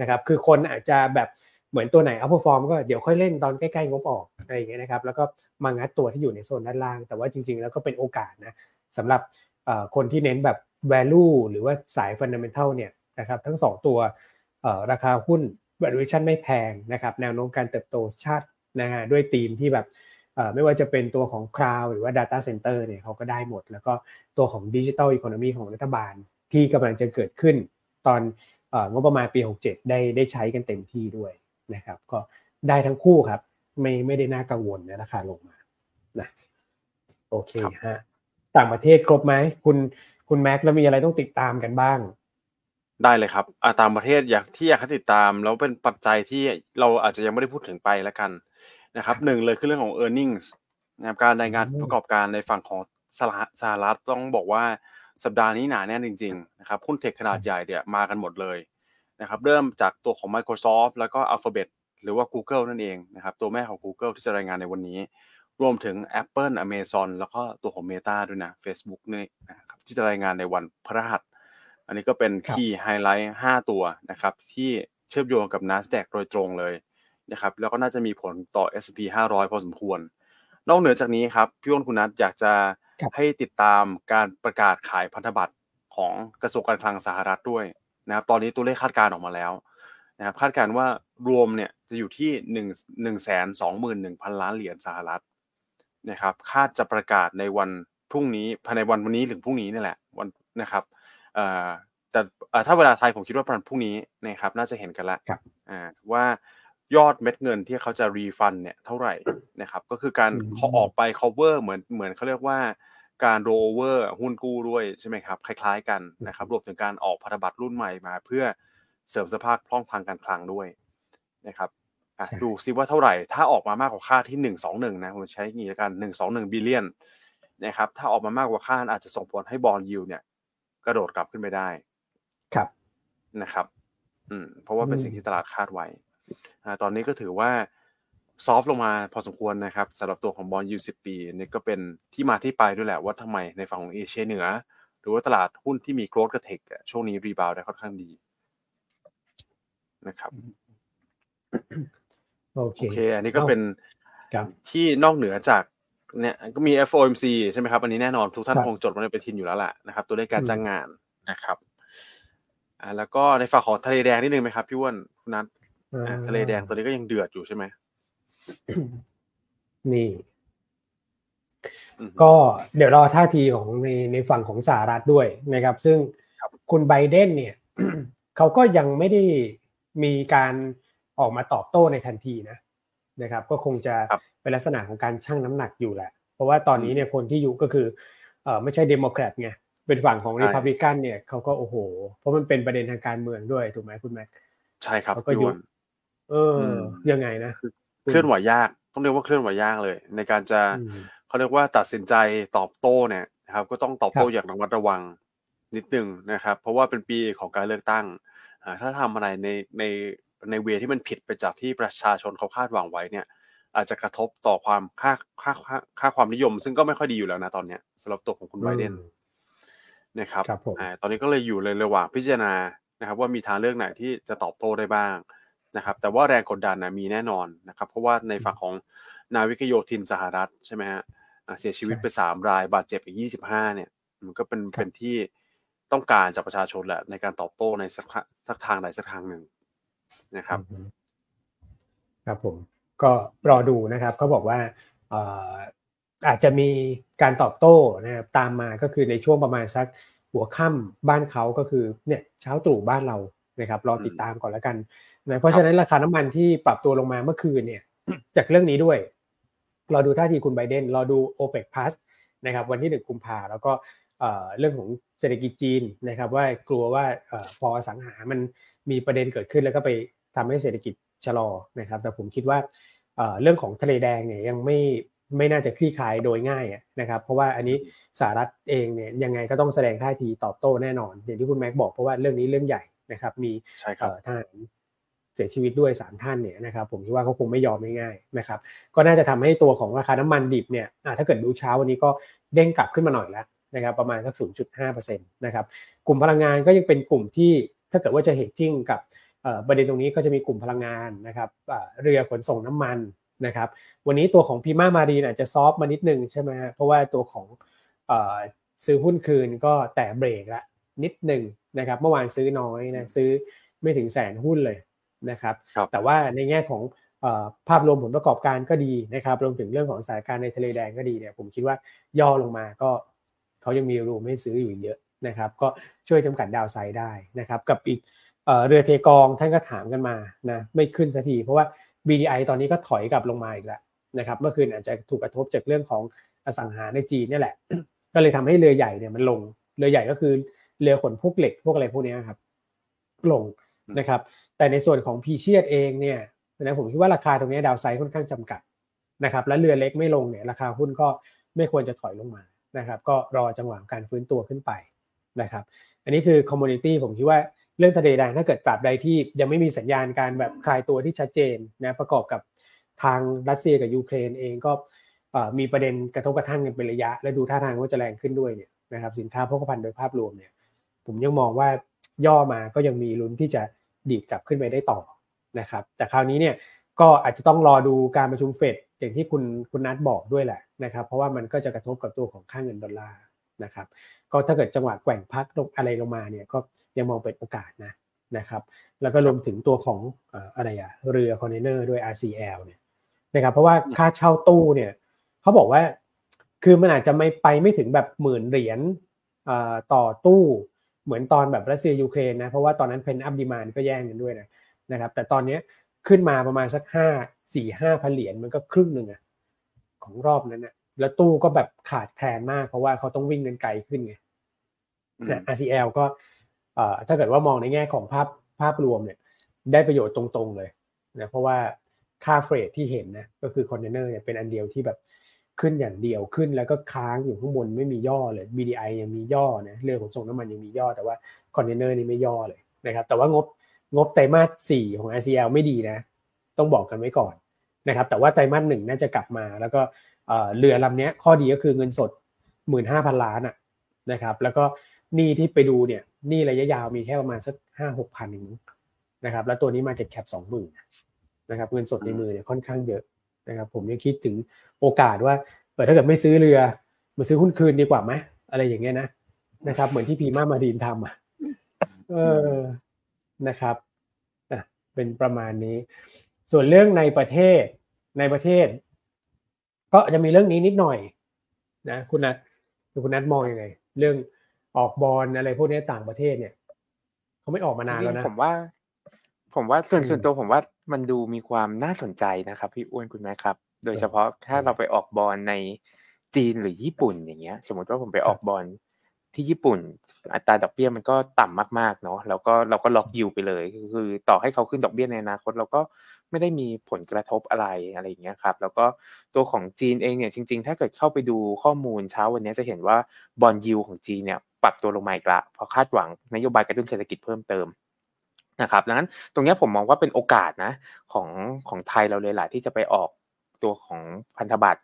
นะครับคือคนอาจจะแบบเหมือนตัวไหน outperform ก็เดี๋ยวค่อยเล่นตอนใกล้ๆงบออกอะไรอย่างเงี้ยนะครับแล้วก็มางัดตัวที่อยู่ในโซนด้านล่าง แต่ว่าจริง ๆ แล้วก็เป็นโอกาสนะสำหรับคนที่เน้นแบบ value หรือว่าสาย fundamental เนี่ยนะครับทั้ง 2 ตัวราคาหุ้น valuation ไม่แพงนะครับแนวโน้มการเติบโตชาตินะฮะด้วยธีมที่แบบ ไม่ว่าจะเป็นตัวของ cloud หรือว่า data center เนี่ยเขาก็ได้หมด แล้วก็ตัวของ digital economy ของรัฐบาลที่กำลังจะเกิดขึ้นตอนงบประมาณปี 67 ได้ได้ใช้กันเต็มที่ด้วยนะครับ ก็ได้ทั้งคู่ครับ ไม่ไม่ได้น่ากังวลนะราคาลงมานะโอเคฮะต่างประเทศครบไหมคุณคุณแม็กแล้วมีอะไรต้องติดตามกันบ้าง ได้เลยครับอาตามประเทศอยากที่อยากให้ติดตาม แล้วเป็นปัจจัยที่เราอาจจะยังไม่ได้พูดถึงไปแล้วกัน นะครับหนึ่งเลยคือเรื่องของ e a r n i n g นะครับการรายงานประกอบการในฝั่งของสหรัฐต้องบอกว่าสัปดาห์นี้หนาแน่นจริงๆนะครับหุ้นเทคขนาดใหญ่เนี่ยมากันหมดเลยนะครับเริ่มจากตัวของ Microsoft แล้วก็ Alphabet หรือว่า Google นั่นเองนะครับตัวแม่ของ Google ที่จะรายงานในวันนี้ รวมถึง Apple Amazon แล้วก็ตัวของ Meta ด้วยนะ Facebook นี่นะครับที่จะรายงานในวันพฤหัส อันนี้ก็เป็นคีย์ไฮไลท์5ตัวนะครับที่เชื่อมโยงกับ NASDAQ โดยตรงเลย นะครับแล้วก็น่าจะมีผลต่อ S&P 500 พอสมควร นอกเหนือจากนี้ครับพี่อ้นคุณนัทอยากจะให้ติดตามการประกาศขายพันธบัตรของกระทรวงการคลังสหรัฐด้วยนะครับ ตอนนี้ตัวเลขคาดการณ์ออกมาแล้วนะครับคาดการณ์ว่ารวมเนี่ยจะอยู่ที่หนึ่งหนึ่งแสนสองหมื่นหนึ่งพันล้านเหรียญสหรัฐนะครับคาดจะประกาศในวันพรุ่งนี้ภายในวันวันนี้หรือพรุ่งนี้นี่แหละวันนะครับเอ่อแต่ถ้าเวลาไทยผมคิดว่าประมาณพรุ่งนี้นะครับน่าจะเห็นกันแล้วอ่าว่า ยอดเม็ดเงินที่เขาจะรีฟันเนี่ยเท่าไหร่นะครับก็คือการเขาออกไป cover เหมือนเหมือนเขาเรียกว่าการโรเวอร์หุ้นกู้ด้วยใช่ไหมครับคล้าย ๆ กันนะครับรวมถึงการออกพันธบัตรรุ่นใหม่มาเพื่อเสริมสภาพคล่องทางการคลังด้วยนะครับดูซิว่าเท่าไหร่ ถ้าออกมามากกว่าค่าที่หนึ่งสองหนึ่งนะผมใช้งี้แล้วกันหนึ่งสองหนึ่ง billion นะครับถ้าออกมามากกว่าค่าอาจจะส่งผลให้ bond yield เนี่ย กระโดดกลับขึ้นไปได้ ครับนะครับ อืมเพราะว่าเป็นสิ่งที่ตลาดคาดไว้ ตอนนี้ก็ถือว่าsoft ลงมาพอสมควรนะครับสำหรับตัวของ bond yield สิบปีนี่ก็เป็นที่มาที่ไปด้วยแหละว่าทำไมในฝั่งของเอเชียเหนือ หรือว่าตลาดหุ้นที่มี growth กะ tech ช่วงนี้ rebound ได้ค่อนข้างดีนะครับโอเคโอเคอันนี้ก็เป็นที่นอกเหนือจากเนี่ยก็มี FOMC ใช่ไหมครับอันนี้แน่นอนทุกท่านคงจดมาในปฏิทินอยู่แล้วแหละนะครับ ตัวเลขการจ้างงานนะครับอ่าแล้วก็ในฝั่งของทะเลแดงนิดนึงไหมครับพี่ว้นคุณนัท ทะเลแดงตัวนี้ก็ยังเดือดอยู่ใช่ไหมนี่ ก็เดี๋ยวรอท่าทีของในในฝั่งของสหรัฐด้วยนะครับ ซึ่งคุณไบเดนเนี่ยเขาก็ยังไม่ได้มีการออกมาตอบโต้ในทันทีนะนะครับ ก็คงจะเป็นลักษณะของการชั่งน้ำหนักอยู่แหละ เพราะว่าตอนนี้เนี่ยคนที่อยู่ก็คือเออไม่ใช่เดโมแครตไงเป็นฝั่งของรีพับลิกันเนี่ยเขาก็โอ้โห เพราะมันเป็นประเด็นทางการเมืองด้วยถูกไหมคุณแม็กใช่ครับก็ยุด เออ ยังไงนะเคลื่อนไหวยาก ต้องเรียกว่าเคลื่อนไหวยากเลย ในการจะเขาเรียกว่าตัดสินใจตอบโต้เนี่ยนะครับ ก็ต้องตอบโต้อย่างระมัดระวังนิดนึงนะครับ เพราะว่าเป็นปีของการเลือกตั้งถ้าทำอะไรในในในเวที่มันผิดไปจากที่ประชาชนเขาคาดหวังไว้เนี่ย อาจจะกระทบต่อความค่าค่าค่าค่าความนิยม ซึ่งก็ไม่ค่อยดีอยู่แล้วนะตอนเนี้ยสำหรับตัวของคุณไบเดนนะครับตอนนี้ก็เลยอยู่เลยระหว่างพิจารณานะครับ ว่ามีทางเลือกไหนที่จะตอบโต้ได้บ้าง นะครับแต่ว่าแรงกดดันนะมีแน่นอนนะครับเพราะว่าในฝั่งของนาวิกโยธินสหรัฐใช่ไหมฮะเสียชีวิตไปสามรายบาดเจ็บอีกยี่สิบห้าเนี่ย มันก็เป็นเป็นที่ต้องการจากประชาชนแหละ ในการตอบโต้ในสักสักทางใดสักทางหนึ่งนะครับ ครับผม ก็รอดูนะครับเขาบอกว่าอาจจะมีการตอบโต้นะครับตามมาก็คือในช่วงประมาณสักหัวค่ำบ้านเขาก็คือเนี่ยเช้าตรู่บ้านเรานะครับ รอติดตามก่อนแล้วกัน นะเพราะฉะนั้นราคาน้ำมันที่ปรับตัวลงมาเมื่อคืนเนี่ยจากเรื่องนี้ด้วยรอดูท่าทีคุณไบเดนรอดู o p e ป Plus นะครับวันที่หนึ่งกุมภาแล้วก็เรื่องของเศรษฐกิจจีนนะครับว่ากลัวว่าพอสังหามันมีประเด็นเกิดขึ้นแล้วก็ไปทำให้เศรษฐกิจชะลอนะครับแต่ผมคิดว่าเรื่องของทะเลแดงเนี่ยยังไม่ไม่น่าจะคลี่คลายโดยง่ายนะครับเพราะว่าอันนี้สหรัฐเองเนี่ยยังไงก็ต้องแสดงท่าทีตอบโต้แน่นอน อย่างที่คุณแม็กบอกเพราะว่าเรื่องนี้เรื่องใหญ่นะครับมีทหารเสียชีวิตด้วยสามท่านเนี่ยนะครับผมคิดว่าเขาคงไม่ยอมง่ายๆนะครับก็น่าจะทำให้ตัวของราคาน้ำมันดิบเนี่ยถ้าเกิดดูเช้าวันนี้ก็เด้งกลับขึ้นมาหน่อยแล้วนะครับประมาณสัก 0.5%นะครับกลุ่มพลังงานก็ยังเป็นกลุ่มที่ถ้าเกิดว่าจะ hedging กับประเด็นตรงนี้ก็จะมีกลุ่มพลังงานนะครับเรือขนส่งน้ำมันนะครับวันนี้ตัวของ Prima Marine อาจจะ soft มานิดนึงใช่ไหมเพราะว่าตัวของซื้อหุ้นคืนก็แตะเบรกละนิดหนึ่งนะครับเมื่อวานซื้อน้อยนะซื้อไม่ถึงแสนหุ้นเลย นะครับแต่ว่าในแง่ของภาพรวมผลประกอบการก็ดีนะครับรวมถึงเรื่องของสถานการณ์ในทะเลแดงก็ดีเนี่ยผมคิดว่าย่อลงมาก็เขายังมีรูมให้ซื้ออยู่เยอะนะครับ ก็ช่วยจำกัดดาวไซด์ได้นะครับกับอีกเรือเทกองท่านก็ถามกันมานะไม่ขึ้นสักทีเพราะว่า BDI ตอนนี้ก็ถอยกลับลงมาอีกแล้วนะครับเมื่อคืนอาจจะถูกกระทบจากเรื่องของอสังหาในจีนนี่แหละ ก็เลยทำให้เรือใหญ่เนี่ยมันลงเรือใหญ่ก็คือเรือขนพวกเหล็กพวกอะไรพวกนี้ครับลง นะครับแต่ในส่วนของพีเชียดเองเนี่ยนะผมคิดว่าราคาตรงนี้ดาวไซด์ค่อนข้างจำกัดนะครับและเรือเล็กไม่ลงเนี่ยราคาหุ้นก็ไม่ควรจะถอยลงมานะครับก็รอจังหวะการฟื้นตัวขึ้นไปนะครับอันนี้คือ commodity ผมคิดว่าเรื่องทะเลแดงถ้าเกิดตราบใดที่ยังไม่มีสัญญาณการแบบคลายตัวที่ชัดเจนนะประกอบกับทางรัสเซียกับยูเครนเองก็มีประเด็นกระทบกระทั่งกันเป็นระยะ และดูท่าทางว่าจะแรงขึ้นด้วยเนี่ยนะครับสินค้าโภคภัณฑ์โดยภาพรวมเนี่ยผมยังมองว่าย่อมาก็ยังมีลุ้นที่จะ ดีดกลับขึ้นไปได้ต่อนะครับ แต่คราวนี้เนี่ยก็อาจจะต้องรอดูการประชุมเฟดอย่างที่คุณคุณนัทบอกด้วยแหละนะครับ เพราะว่ามันก็จะกระทบกับตัวของค่าเงินดอลลาร์นะครับ ก็ถ้าเกิดจังหวะแกว่งพักลงอะไรลงมาเนี่ยก็ยังมองเป็นโอกาสนะนะครับ แล้วก็รวมถึงตัวของอะไรอะเรือคอนเทนเนอร์ด้วย RCL เนี่ยนะครับ เพราะว่าค่าเช่าตู้เนี่ยเขาบอกว่าคือมันอาจจะไม่ไปไม่ถึงแบบหมื่นเหรียญต่อตู้ เหมือนตอนแบบรัสเซียยูเครนนะเพราะว่าตอนนั้น pent-up demand ก็แย่งกันด้วยนะนะครับแต่ตอนนี้ขึ้นมาประมาณสักห้าสี่ห้าพันเหรียญมันก็ครึ่งหนึ่งอะของรอบนั้นนะแล้วตู้ก็แบบขาดแคลนมากเพราะว่าเขาต้องวิ่งกันไกลขึ้นไงนะ RCL ก็ถ้าเกิดว่ามองในแง่ของภาพภาพรวมเนี่ยได้ประโยชน์ตรงๆเลยนะเพราะว่าค่า freight ที่เห็นนะก็คือคอนเทนเนอร์เนี่ยเป็นอันเดียวที่แบบ ขึ้นอย่างเดียวขึ้นแล้วก็ค้างอยู่ข้างบนไม่มีย่อเลย BDI ยังมีย่อนะเรือขนส่งน้ำมันยังมีย่อ แต่ว่าคอนเทนเนอร์นี่ไม่ย่อเลยนะครับแต่ว่างบงบไตรมาส 4 ของ RCL ไม่ดีนะ ต้องบอกกันไว้ก่อนนะครับแต่ว่าไตรมาสหนึ่งน่าจะกลับมา แล้วก็เรือลำนี้ข้อดีก็คือเงินสด 15,000 ล้านอะนะครับแล้วก็หนี้ที่ไปดูเนี่ยหนี้ระยะยาวมีแค่ประมาณสักห้าหกพันเองนะครับแล้วตัวนี้ market cap สองหมื่นนะครับเงินสดในมือเนี่ยค่อนข้างเยอะ นะครับผมยังคิดถึงโอกาสว่าเออถ้าเกิดไม่ซื้อเรือมาซื้อหุ้นคืนดีกว่าไหมอะไรอย่างเงี้ยนะนะครับ เหมือนที่พีมามาดีนทำอะเออนะครับอะเป็นประมาณนี้ ส่วนเรื่องในประเทศในประเทศ ก็จะมีเรื่องนี้นิดหน่อยนะคุณนัทคุณนัทมองอยังไง เรื่องออกบอลอะไรพวกนี้ต่างประเทศเนี่ยเขาไม่ออกมานานแล้วนะผมว่า ผมว่าส่วนส่วนตัวผมว่ามันดูมีความน่าสนใจนะครับ พี่อ้วนคุณแม่ครับ โดยเฉพาะถ้าเราไปออกบอลในจีนหรือญี่ปุ่นอย่างเงี้ย สมมติว่าผมไปออกบอลที่ญี่ปุ่น อัตราดอกเบี้ยมันก็ต่ำมากๆเนาะแล้วก็เราก็ล็อกยูไปเลย คือต่อให้เขาขึ้นดอกเบี้ยในอนาคตเราก็ไม่ได้มีผลกระทบอะไรอะไรอย่างเงี้ยครับ แล้วก็ตัวของจีนเองเนี่ยจริง ๆ ถ้าเกิดเข้าไปดูข้อมูลเช้าวันนี้จะเห็นว่าบอลยูของจีนเนี่ยปรับตัวลงมาอีกละเพราะคาดหวังนโยบายกระตุ้นเศรษฐกิจเพิ่มเติม นะครับดังนั้นตรงนี้ผมมองว่าเป็นโอกาสนะของของไทยเราเลยแหละที่จะไปออกตัวของพันธบัตร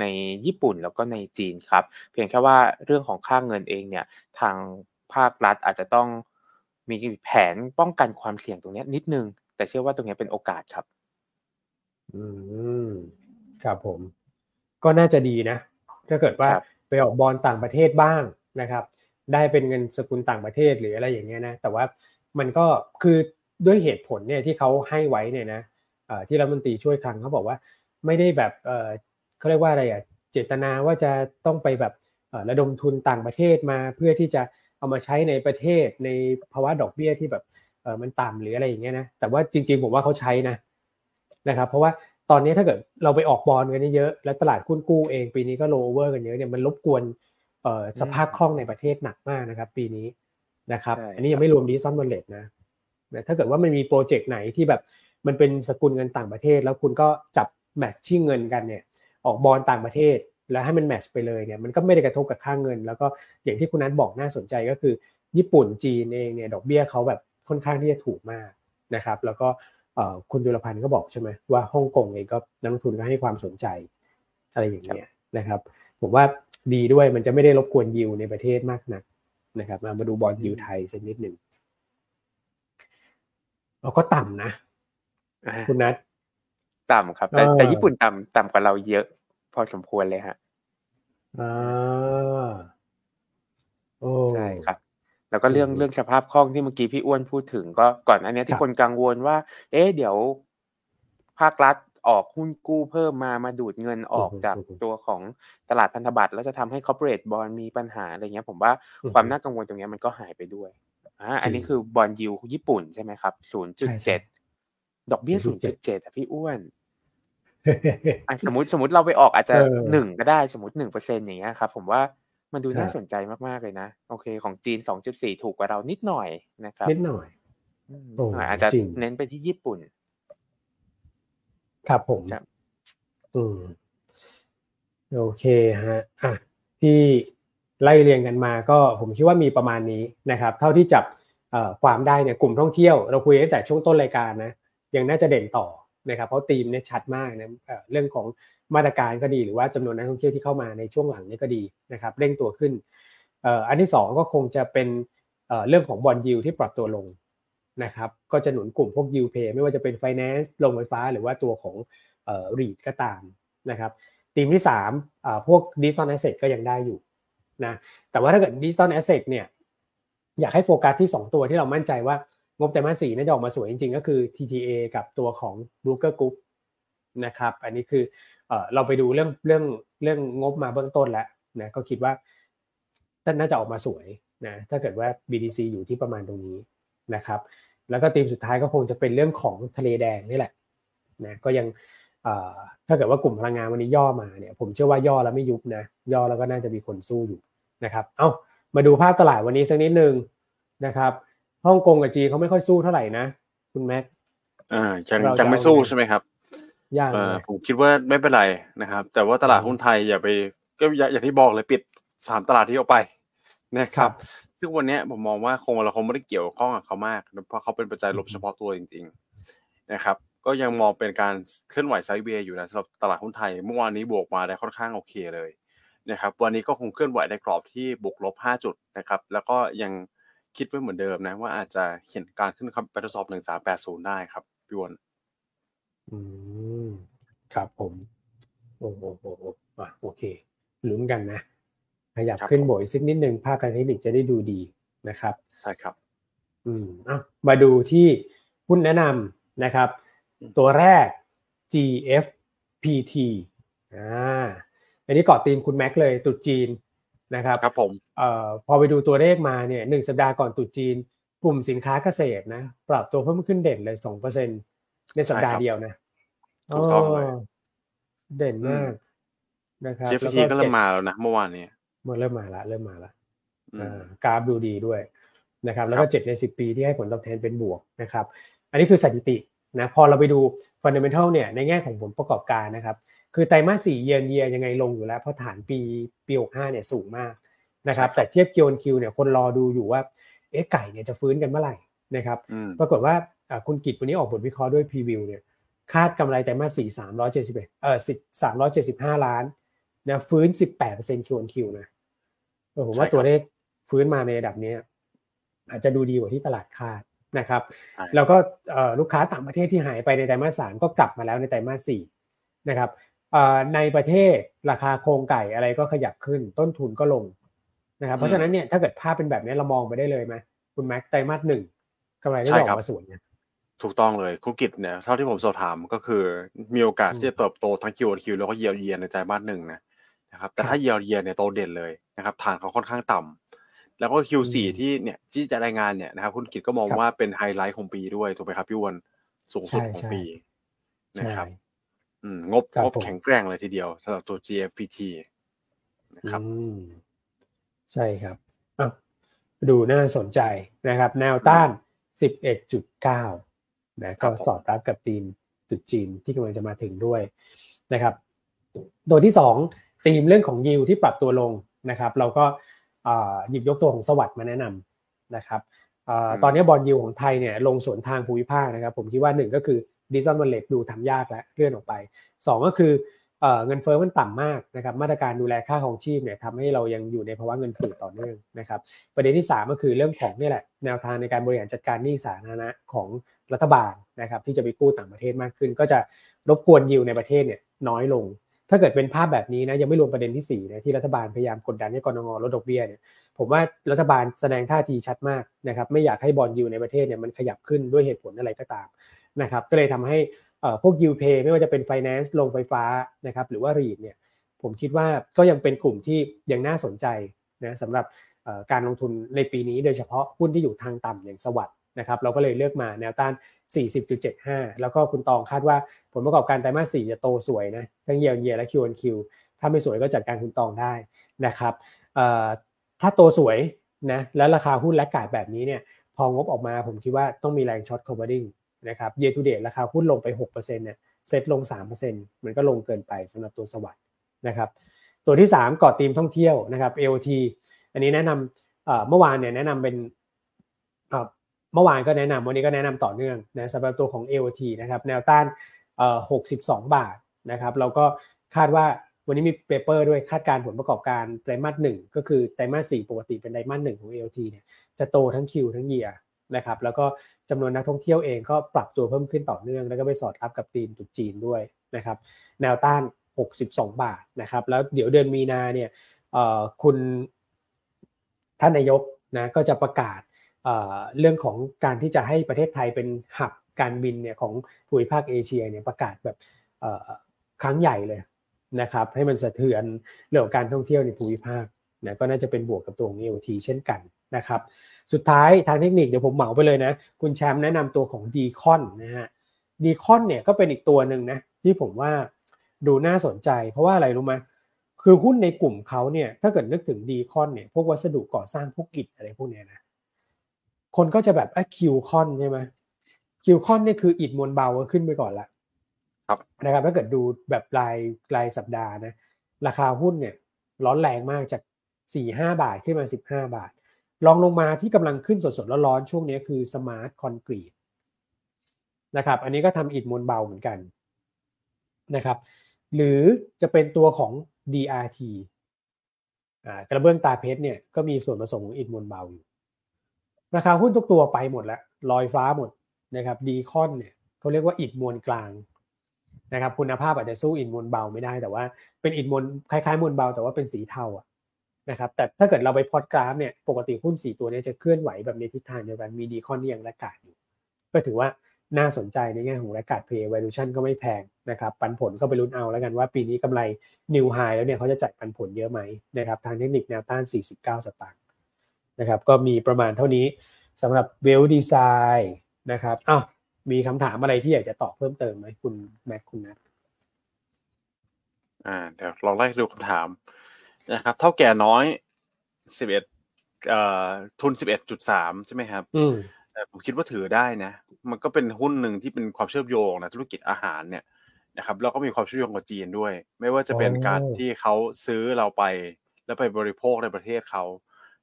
ในญี่ปุ่นแล้วก็ในจีนครับ เพียงแค่ว่าเรื่องของค่าเงินเองเนี่ยทางภาครัฐอาจจะต้องมีแผนป้องกันความเสี่ยงตรงนี้นิดนึง แต่เชื่อว่าตรงนี้เป็นโอกาสครับ อืมครับผม ก็น่าจะดีนะ ถ้าเกิดว่าไปออกบอลต่างประเทศบ้างนะครับ ได้เป็นเงินสกุลต่างประเทศหรืออะไรอย่างเงี้ยนะ แต่ว่า มันก็คือด้วยเหตุผลเนี่ยที่เขาให้ไว้เนี่ยนะที่รัฐมนตรีช่วยคลังเขาบอกว่า ไม่ได้แบบเขาเรียกว่าอะไรอะเจตนาว่าจะต้องไปแบบระดมทุนต่างประเทศมาเพื่อที่จะเอามาใช้ในประเทศในภาวะดอกเบี้ยที่แบบมันต่ำหรืออะไรอย่างเงี้ยนะแต่ว่าจริง ๆ ผมว่าเขาใช้นะนะครับ เพราะว่าตอนนี้ถ้าเกิดเราไปออกบอลกันเยอะแล้วตลาดหุ้นกู้เองปีนี้ก็โลเวอร์กันเยอะเนี่ยมันรบกวนสภาพคล่องในประเทศหนักมากนะครับ ปีนี้ นะครับ อันนี้ยังไม่รวม dim sum bond เลยนะถ้าเกิดว่ามันมีโปรเจกต์ไหนที่แบบมันเป็นสกุลเงินต่างประเทศ แล้วคุณก็จับ matching เงินกันเนี่ยออกบอลต่างประเทศแล้วให้มัน match ไปเลยเนี่ยมันก็ไม่ได้กระทบกับค่าเงิน แล้วก็อย่างที่คุณนัทบอกน่าสนใจก็คือ ญี่ปุ่นจีนเองเนี่ยดอกเบี้ยเขาแบบค่อนข้างที่จะถูกมากนะครับแล้วก็คุณจุลพันธ์ก็บอกใช่ไหมว่าฮ่องกงเองก็นักลงทุนก็ให้ความสนใจอะไรอย่างเงี้ยนะครับผมว่าดีด้วยมันจะไม่ได้รบกวนยิวในประเทศมากนัก นะครับมามาดูบอลยิวไทยสักนิดหนึ่งโอเราก็ต่ำนะอ่าคุณนัทต่ำครับ แต่เออแต่ญี่ปุ่นต่ำต่ำกว่าเราเยอะ พอสมควรเลยฮะอ่าโอ้ใช่ครับ แล้วก็เรื่องอืมเรื่องสภาพคล่องที่เมื่อกี้พี่อ้วนพูดถึง ก็ก่อนอันเนี้ยคที่รับคนกังวลว่า เอ๊ะเดี๋ยวภาครัฐ ออกหุ้นกู้เพิ่มมามาดูดเงินออกจากตัวของตลาดพันธบัตรแล้วจะทำให้ corporate bond มีปัญหาอะไรเงี้ย ผมว่าความน่ากังวลตรงเนี้ยมันก็หายไปด้วยอ่าอันนี้คือบอลยูญี่ปุ่นใช่ไหมครับศูนย์จุดใช่เจ็ดดอกเบี้ยศูนย์จุดเจ็ด0.7อะพี่อ้วนอะสมมติสมมติเราไปออกอาจจะเออหนึ่งก็ได้สมมติหนึ่งเปอร์เซ็นอย่างเงี้ยครับผมว่ามันดูน่าครับสนใจมากๆเลยนะ โอเค ของจีนสองจุดสี่ถูกกว่าเรานิดหน่อยนะครับนิดหน่อยอืมโอ้อาจจะจริงเน้นไปที่ญี่ปุ่น ครับผมครับอืมโอเคฮะอะที่ไล่เรียงกันมาก็ผมคิดว่ามีประมาณนี้นะครับ เท่าที่จับเอ่อความได้เนี่ยกลุ่มท่องเที่ยว เราคุยตั้งแต่ช่วงต้นรายการนะยังน่าจะเด่นต่อนะครับ เพราะธีมเนี่ยชัดมากนะเอ่อเรื่องของมาตรการก็ดีหรือว่าจำนวนนักท่องเที่ยวที่เข้ามาในช่วงหลังนี่ก็ดีนะครับเร่งตัวขึ้นเอ่ออันที่สองก็คงจะเป็นเอ่อเรื่องของ bond yield ที่ปรับตัวลง นะครับก็จะหนุนกลุ่มพวกยิวเพย์ไม่ว่าจะเป็น Finance โรงไฟฟ้าหรือว่าตัวของเอ่อ REIT ก็ตามนะครับธีมที่สามอ่าพวก digital asset ก็ยังได้อยู่นะแต่ว่าถ้าเกิด digital asset เนี่ยอยากให้โฟกัสที่ 2 ตัวที่เรามั่นใจว่างบไตรมาสสี่น่าจะออกมาสวยจริงๆ ก็คือ TTA กับตัวของ Brooker Group นะครับอันนี้คือเออเราไปดูเรื่องเรื่องเรื่องงบมาเบื้องต้นแล้วนะก็คิดว่าน่าจะออกมาสวยนะถ้าเกิดว่า BTC อยู่ที่ประมาณตรงนี้นะครับ แล้วก็ทีมสุดท้ายก็คงจะเป็นเรื่องของทะเลแดงนี่แหละนะก็ยังเอ่อถ้าเกิดว่ากลุ่มพลังงานวันนี้ย่อมาเนี่ยผมเชื่อว่าย่อแล้วไม่ยุบนะย่อแล้วก็น่าจะมีคนสู้อยู่นะครับเอ้ามาดูภาพตลาดวันนี้สักนิดนึงนะครับฮ่องกงกับจีนเขาไม่ค่อยสู้เท่าไหร่นะ คุณแม็กอ่ายังเราจะยังไม่เอาสู้ไงใช่ไหมครับย่างเอ่อเลยผมคิดว่าไม่เป็นไรนะครับ แต่ว่าตลาดหุ้นไทยอย่าไปก็อย่าอย่างที่บอกเลยปิดสามตลาดที่ออกไปนะครับ ซึ่งวันเนี้ยผมมองว่าคงเราคงไม่ได้เกี่ยวข้องกับเขามาก เพราะเขาเป็นปัจจัยลบเฉพาะตัวจริง ๆ นะครับ ก็ยังมองเป็นการเคลื่อนไหวไซด์เวย์อยู่นะสำหรับตลาดหุ้นไทยเมื่อวานนี้บวกมาได้ค่อนข้างโอเคเลยนะครับ วันนี้ก็คงเคลื่อนไหวในกรอบที่บวกลบ 5 จุดนะครับ แล้วก็ยังคิดไว้เหมือนเดิมนะ ว่าอาจจะเห็นการขึ้นครับไปทดสอบ 1380 ได้ครับพี่วอนอืม ครับผม โอ้โหโอ้โหอะโอเคลุ้นกันนะ ขยับขึ้นบวกอีกสักนิดนึงภาคการเทคนิคจะได้ดูดีนะครับใช่ครับ อืมอะมาดูที่หุ้นแนะนำนะครับอืมตัวแรก GFPT อ่าอันนี้เกาะตีมคุณแม็กเลยตรุษจีนนะครับครับผมเอ่อพอไปดูตัวเลขมาเนี่ยหนึ่งสัปดาห์ก่อนตรุษจีน กลุ่มสินค้าเกษตรนะ ปรับตัวเพิ่มขึ้นเด่นเลยสองเปอร์เซ็นในสัปดาห์เดียวนะถูกต้องเลยเด่นมากนะครับเจฟแล้วทีก็เริ่จ็มดมาแล้วนะเมื่อวานนี้ มันเริ่มมาละเริ่มมาละอืมอ่ากราฟดูดีด้วยนะครับ แล้วครัก็บเจ็ดในสิบปีที่ให้ผลตอบแทนเป็นบวกนะครับ อันนี้คือสถิตินะพอเราไปดูfundamental เนี่ยในแง่ของผลประกอบการนะครับ คือไตรมาสสี่เยนเยียยังไงลงอยู่แล้ว เพราะฐานปีปีหกห้าเนี่ยสูงมากนะครับ แต่เทียบ Q on Q เนี่ยคนรอดูอยู่ว่าเอ๊ะไก่เนี่ยจะฟื้นกันเมื่อไหร่นะครับอืมปรากฏว่าอ่าคุณกิตวันนี้ออกบทวิเคราะห์ด้วย preview เนี่ยคาดกำไรไตรมาสสี่สามร้อยเจ็ดสิบเอ็ดเออสิสามร้อยเจ็ดสิบห้าล้าน นะฟื้นสิบแปดเปอร์เซ็นต์ QQ นะเออผมว่าใช่ครับตัวเลขฟื้นมาในระดับเนี้ยอาจจะดูดีกว่าที่ตลาดคาดนะครับใช่แล้วก็เอ่อลูกค้าต่างประเทศที่หายไปในไตรมาสสามก็กลับมาแล้วในไตรมาสสี่นะครับเอ่อในประเทศราคาโครงไก่อะไรก็ขยับขึ้น ต้นทุนก็ลงนะครับ เพราะฉะนั้นเนี่ยถ้าเกิดภาพเป็นแบบนี้เรามองไปได้เลยไหมคุณแม็กไตรมาสหนึ่งกำไรก็จะออกมาสวยนะถูกต้องเลยธุรกิจเนี่ยเท่าที่ผมสอบถามก็คือมีโอกาสอืมที่จะเติบโตทั้ง Q on Q แล้วก็ year on year ในไตรมาสหนึ่งนะ นะครับแต่ครับถ้า year on year เนี่ยโตเด่นเลยนะครับฐานเขาค่อนข้างต่ำแล้วก็ Q4 อืมที่เนี่ยที่จะรายงานเนี่ยนะครับคุณกิจก็มองครับว่าเป็นไฮไลท์ของปีด้วยถูกไหมครับพี่อ้วนสูงสุดใช่ของใช่ปีนะใช่ครับอืมงบครับงบผมแข็งแกร่งเลยทีเดียวสำหรับตัว GFPT นะครับอืมใช่ครับอะดูน่าสนใจนะครับ แนวต้าน 11.9 นะก็ครับผมสอดรับกับทีมจุดจีนที่กำลังจะมาถึงด้วยนะครับ ตัวที่สอง ธีมเรื่องของยิวที่ปรับตัวลงนะครับ เราก็อ่าหยิบยกตัวของสวัสด์มาแนะนำนะครับอ่าอืมตอนนี้บอลยิวของไทยเนี่ยลงสวนทางภูมิภาคนะครับ ผมคิดว่าหนึ่งก็คือดิจิตอลวอลเล็ตดูทำยากแล้วเลื่อนออกไปสองก็คือเงินเฟ้อมันต่ำมากนะครับมาตรการดูแลค่าของชีพเนี่ยทำให้เรายังอยู่ในภาวะเงินฝืดต่อเนื่องนะครับ ประเด็นที่ 3 ก็คือเรื่องของนี่แหละแนวทางในการบริหารจัดการหนี้สาธารณะของรัฐบาลนะครับที่จะไปกู้ต่างประเทศมากขึ้น ก็จะรบกวนยิวในประเทศเนี่ยน้อยลง ถ้าเกิดเป็นภาพแบบนี้นะยังไม่รวมประเด็นที่4นะที่รัฐบาลพยายามกดดันให้กรงงลดดอกเบี้ยเนี่ยผมว่ารัฐบาลแสดงท่าทีชัดมากนะครับไม่อยากให้บอลยูในประเทศเนี่ยมันขยับขึ้นด้วยเหตุผลอะไรก็ตามนะครับก็เลยทำให้พวกยูเพย์ไม่ว่าจะเป็น Finance ลงไฟฟ้านะครับหรือว่ารีดเนี่ยผมคิดว่าก็ยังเป็นกลุ่มที่ยังน่าสนใจนะสำหรับการลงทุนในปีนี้โดยเฉพาะหุ้นที่อยู่ทางต่ำอย่าง SAWAD นะครับเราก็เลยเลือกมาแนวต้าน 40.75 แล้วก็คุณตองคาดว่าผลประกอบการไตรมาส 4 จะโตสวยนะทั้ง year year และ Q1Q ถ้าไม่สวยก็จัดการคุณตองได้นะครับถ้าโตสวยนะแล้วราคาหุ้น laggard แบบนี้เนี่ยพองบออกมาผมคิดว่าต้องมีแรง short covering นะครับ year to date ราคาหุ้นลงไป 6%เนี่ยเซ็ตลง 3%มันก็ลงเกินไปสำหรับตัว SAWADนะครับตัวที่ 3เกาะธีมท่องเที่ยวนะครับ AOT อันนี้แนะนำเมื่อวานเนี่ยแนะนำเป็น เมื่อวานก็แนะนำวันนี้ก็แนะนำต่อเนื่องนะสำหรับตัวของ AOT นะครับแนวต้าน62 บาทนะครับเราก็คาดว่าวันนี้มี paper ด้วยคาดการผลประกอบการไตรมาสหนึ่งก็คือไตรมาสสี่ปกติเป็นไตรมาสหนึ่งของ AOT เนี่ยจะโตทั้ง Q ทั้ง year นะครับแล้วก็จำนวนนักท่องเที่ยวเองก็ปรับตัวเพิ่มขึ้นต่อเนื่อง แล้วก็ไปสอดรับกับธีมตรุษจีนด้วยนะครับแนวต้าน 62 บาทนะครับแล้วเดี๋ยวเดือนมีนาเนี่ยคุณท่านนายกนะก็จะประกาศ เรื่องของการที่จะให้ประเทศไทยเป็นหับการบินเนี่ยของภูมิภาคเอเชียเนี่ยประกาศแบบครั้งใหญ่เลยนะครับ ให้มันสะเทือนเรื่องของการท่องเที่ยวในภูมิภาคนะก็น่าจะเป็นบวกกับตัวของ EOT เช่นกันนะครับ สุดท้ายทางเทคนิคเดี๋ยวผมเหมาไปเลยนะ คุณแชมป์แนะนำตัวของ DCON นะฮะ DCON เนี่ยก็เป็นอีกตัวหนึ่งนะที่ผมว่าดูน่าสนใจ เพราะว่าอะไรรู้ไหมคือหุ้นในกลุ่มเขาเนี่ยถ้าเกิดนึกถึง DCON เนี่ยพวกวัสดุก่อสร้างพวกอิฐอะไรพวกเนี้ยนะ คนก็จะแบบ Q-CON ใช่ไหม Q-CON เนี่ยคืออิฐมวลเบาขึ้นไปก่อนละครับนะครับถ้าเกิดดูแบบรายรายสัปดาห์นะราคาหุ้นเนี่ย ร้อนแรงมากจากสี่ห้าบาทขึ้นมาสิบห้าบาทรองลงมาที่กำลังขึ้นสดๆร้อนๆช่วงนี้คือ Smart Concrete นะครับอันนี้ก็ทำอิฐมวลเบาเหมือนกันนะครับหรือจะเป็นตัวของ DRT กระเบื้องตราเพชรเนี่ยก็มีส่วนผสมของอิฐมวลเบาอยู่ ราคาหุ้นทุกตัวไปหมดแล้วลอยฟ้าหมดนะครับ DCON เนี่ยเขาเรียกว่าอิฐมวลกลางนะครับคุณภาพอาจจะสู้อิฐมวลเบาไม่ได้ แต่ว่าเป็นอิฐมวลคล้ายๆมวลเบาแต่ว่าเป็นสีเทาอะนะครับแต่ถ้าเกิดเราไปพอดกราฟเนี่ยปกติหุ้นสีตัวนี้จะเคลื่อนไหวแบบในทิศทางเดียวกันมีดีคอนที่ยังระกาศอยู่ ก็ถือว่าน่าสนใจในแง่ของระกาศเพย์ valuation ก็ไม่แพงนะครับปันผลก็ไปลุ้นเอาแล้วกันว่าปีนี้กำไรนิวไฮแล้วเนี่ยเขาจะจ่ายปันผลเยอะไหมนะครับทางเทคนิคแนวต้าน 49 สตางค์ นะครับก็มีประมาณเท่านี้สำหรับเวลดีไซน์นะครับอ้าวมีคำถามอะไรที่อยากจะตอบเพิ่มเติมไหมคุณแม็กคุณนัทอ่าเดี๋ยวลองไล่ดูคำถามนะครับ เท่าแก่น้อยสิบเอ็ดเอ่อทุนสิบเอ็ดจุดสามใช่ไหมครับแต่ผมคิดว่าถือได้นะ มันก็เป็นหุ้นหนึ่งที่เป็นความเชื่อมโยงนะธุรกิจอาหารเนี่ยนะครับแล้วก็มีความเชื่อมโยงกับจีนด้วย ไม่ว่าจะเป็นการที่เขาซื้อเราไป แล้วไปบริโภคในประเทศเขา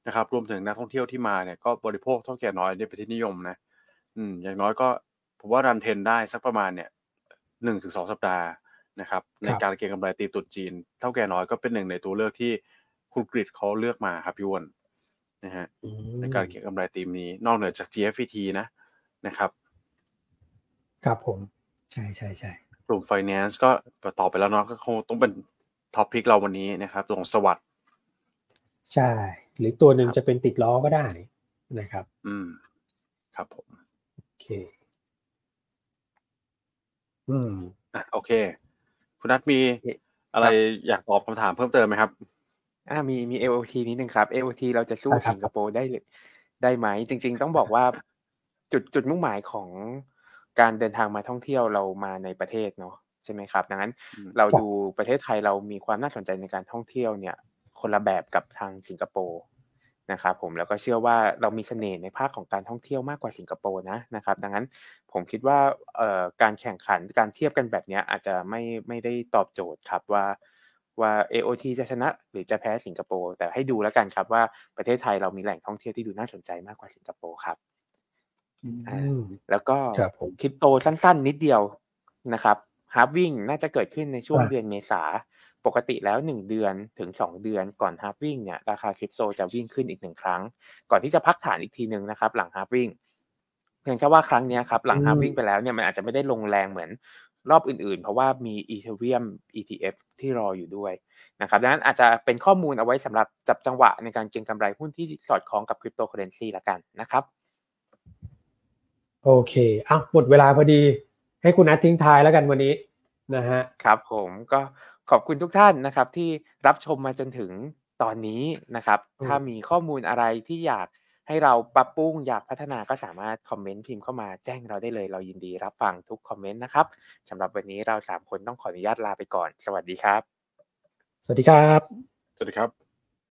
นะครับรวมถึงนักท่องเที่ยวที่มาเนี่ยก็บริโภคเท่าแก่น้อยในประเทศนิยมนะอืมอย่างน้อยก็ผมว่ารันเทนได้สักประมาณเนี่ยหนึ่งถึงสองสัปดาห์นะครับ ในการเก็งกำไรตีตุดจีน เท่าแก่น้อยก็เป็นหนึ่งในตัวเลือกที่คุณกริดเขาเลือกมาครับพี่วอนนะฮะในการเก็งกำไรตีมนี้ นอกเหนือจาก GFT นะนะครับ ครับผม ใช่ใช่ใช่กลุ่ม finance ก็ต่อไปแล้วเนาะก็คงต้องเป็นท็อปพิกเราวันนี้นะครับตรงสวัสด์ใช่ หรือตัวหนึ่งจะเป็นติดล้อก็ได้นะครับ อืม ครับผมโอเค อืมอะโอเค คุณนัทมีอะไรอยากตอบคำถามเพิ่มเติมไหมครับอ่ามีมี LOT นิดนึงครับ LOT เราจะสู้สิงคโปร์ได้ได้ไหม จริง ๆ ต้องบอกว่าจุดจุดมุ่งหมายของการเดินทางมาท่องเที่ยวเรามาในประเทศเนาะใช่ไหมครับ ดังนั้นเราดูประเทศไทยเรามีความน่าสนใจในการท่องเที่ยวเนี่ย คนละแบบกับทางสิงคโปร์นะครับผมแล้วก็เชื่อว่าเรามีเสน่ห์ในภาคของการท่องเที่ยวมากกว่าสิงคโปร์นะนะครับ ดังนั้นผมคิดว่าการแข่งขันการเทียบกันแบบนี้อาจจะไม่ไม่ได้ตอบโจทย์ครับว่าว่า AOT จะชนะหรือจะแพ้สิงคโปร์แต่ให้ดูแล้วกันครับว่าประเทศไทยเรามีแหล่งท่องเที่ยวที่ดูน่าสนใจมากกว่าสิงคโปร์ครับแล้วก็คริปโตสั้นๆ นิดเดียวนะครับ halving น่าจะเกิดขึ้นในช่วงอ่าเดือนเมษา ปกติแล้วหนึ่งเดือนถึงสองเดือนก่อน halving เนี่ยราคาคริปโตจะวิ่งขึ้นอีกหนึ่งครั้ง ก่อนที่จะพักฐานอีกทีหนึ่งนะครับ หลัง halving เพียงแค่ว่าครั้งเนี้ยครับหลัง halving ไปแล้วเนี่ยมันอาจจะไม่ได้ลงแรงเหมือนรอบอื่นๆ เพราะว่ามี Ethereum ETF ที่รออยู่ด้วยนะครับดังนั้นอาจจะเป็นข้อมูลเอาไว้สำหรับจับจังหวะในการเก็งกำไรหุ้นที่สอดคล้องกับคริปโตเคอเรนซีละกันนะครับ โอเคอะหมดเวลาพอดี ให้คุณนัททิ้งท้ายแล้วกันวันนี้นะฮะครับผมก็ ขอบคุณทุกท่านนะครับที่รับชมมาจนถึงตอนนี้นะครับอืมถ้ามีข้อมูลอะไรที่อยากให้เราปรับปรุงอยากพัฒนาก็สามารถคอมเมนต์พิมพ์เข้ามาแจ้งเราได้เลย เรายินดีรับฟังทุกคอมเมนต์นะครับสำหรับวันนี้เราสามคนต้องขออนุญาตลาไปก่อน สวัสดีครับ สวัสดีครับ สวัสดีครับ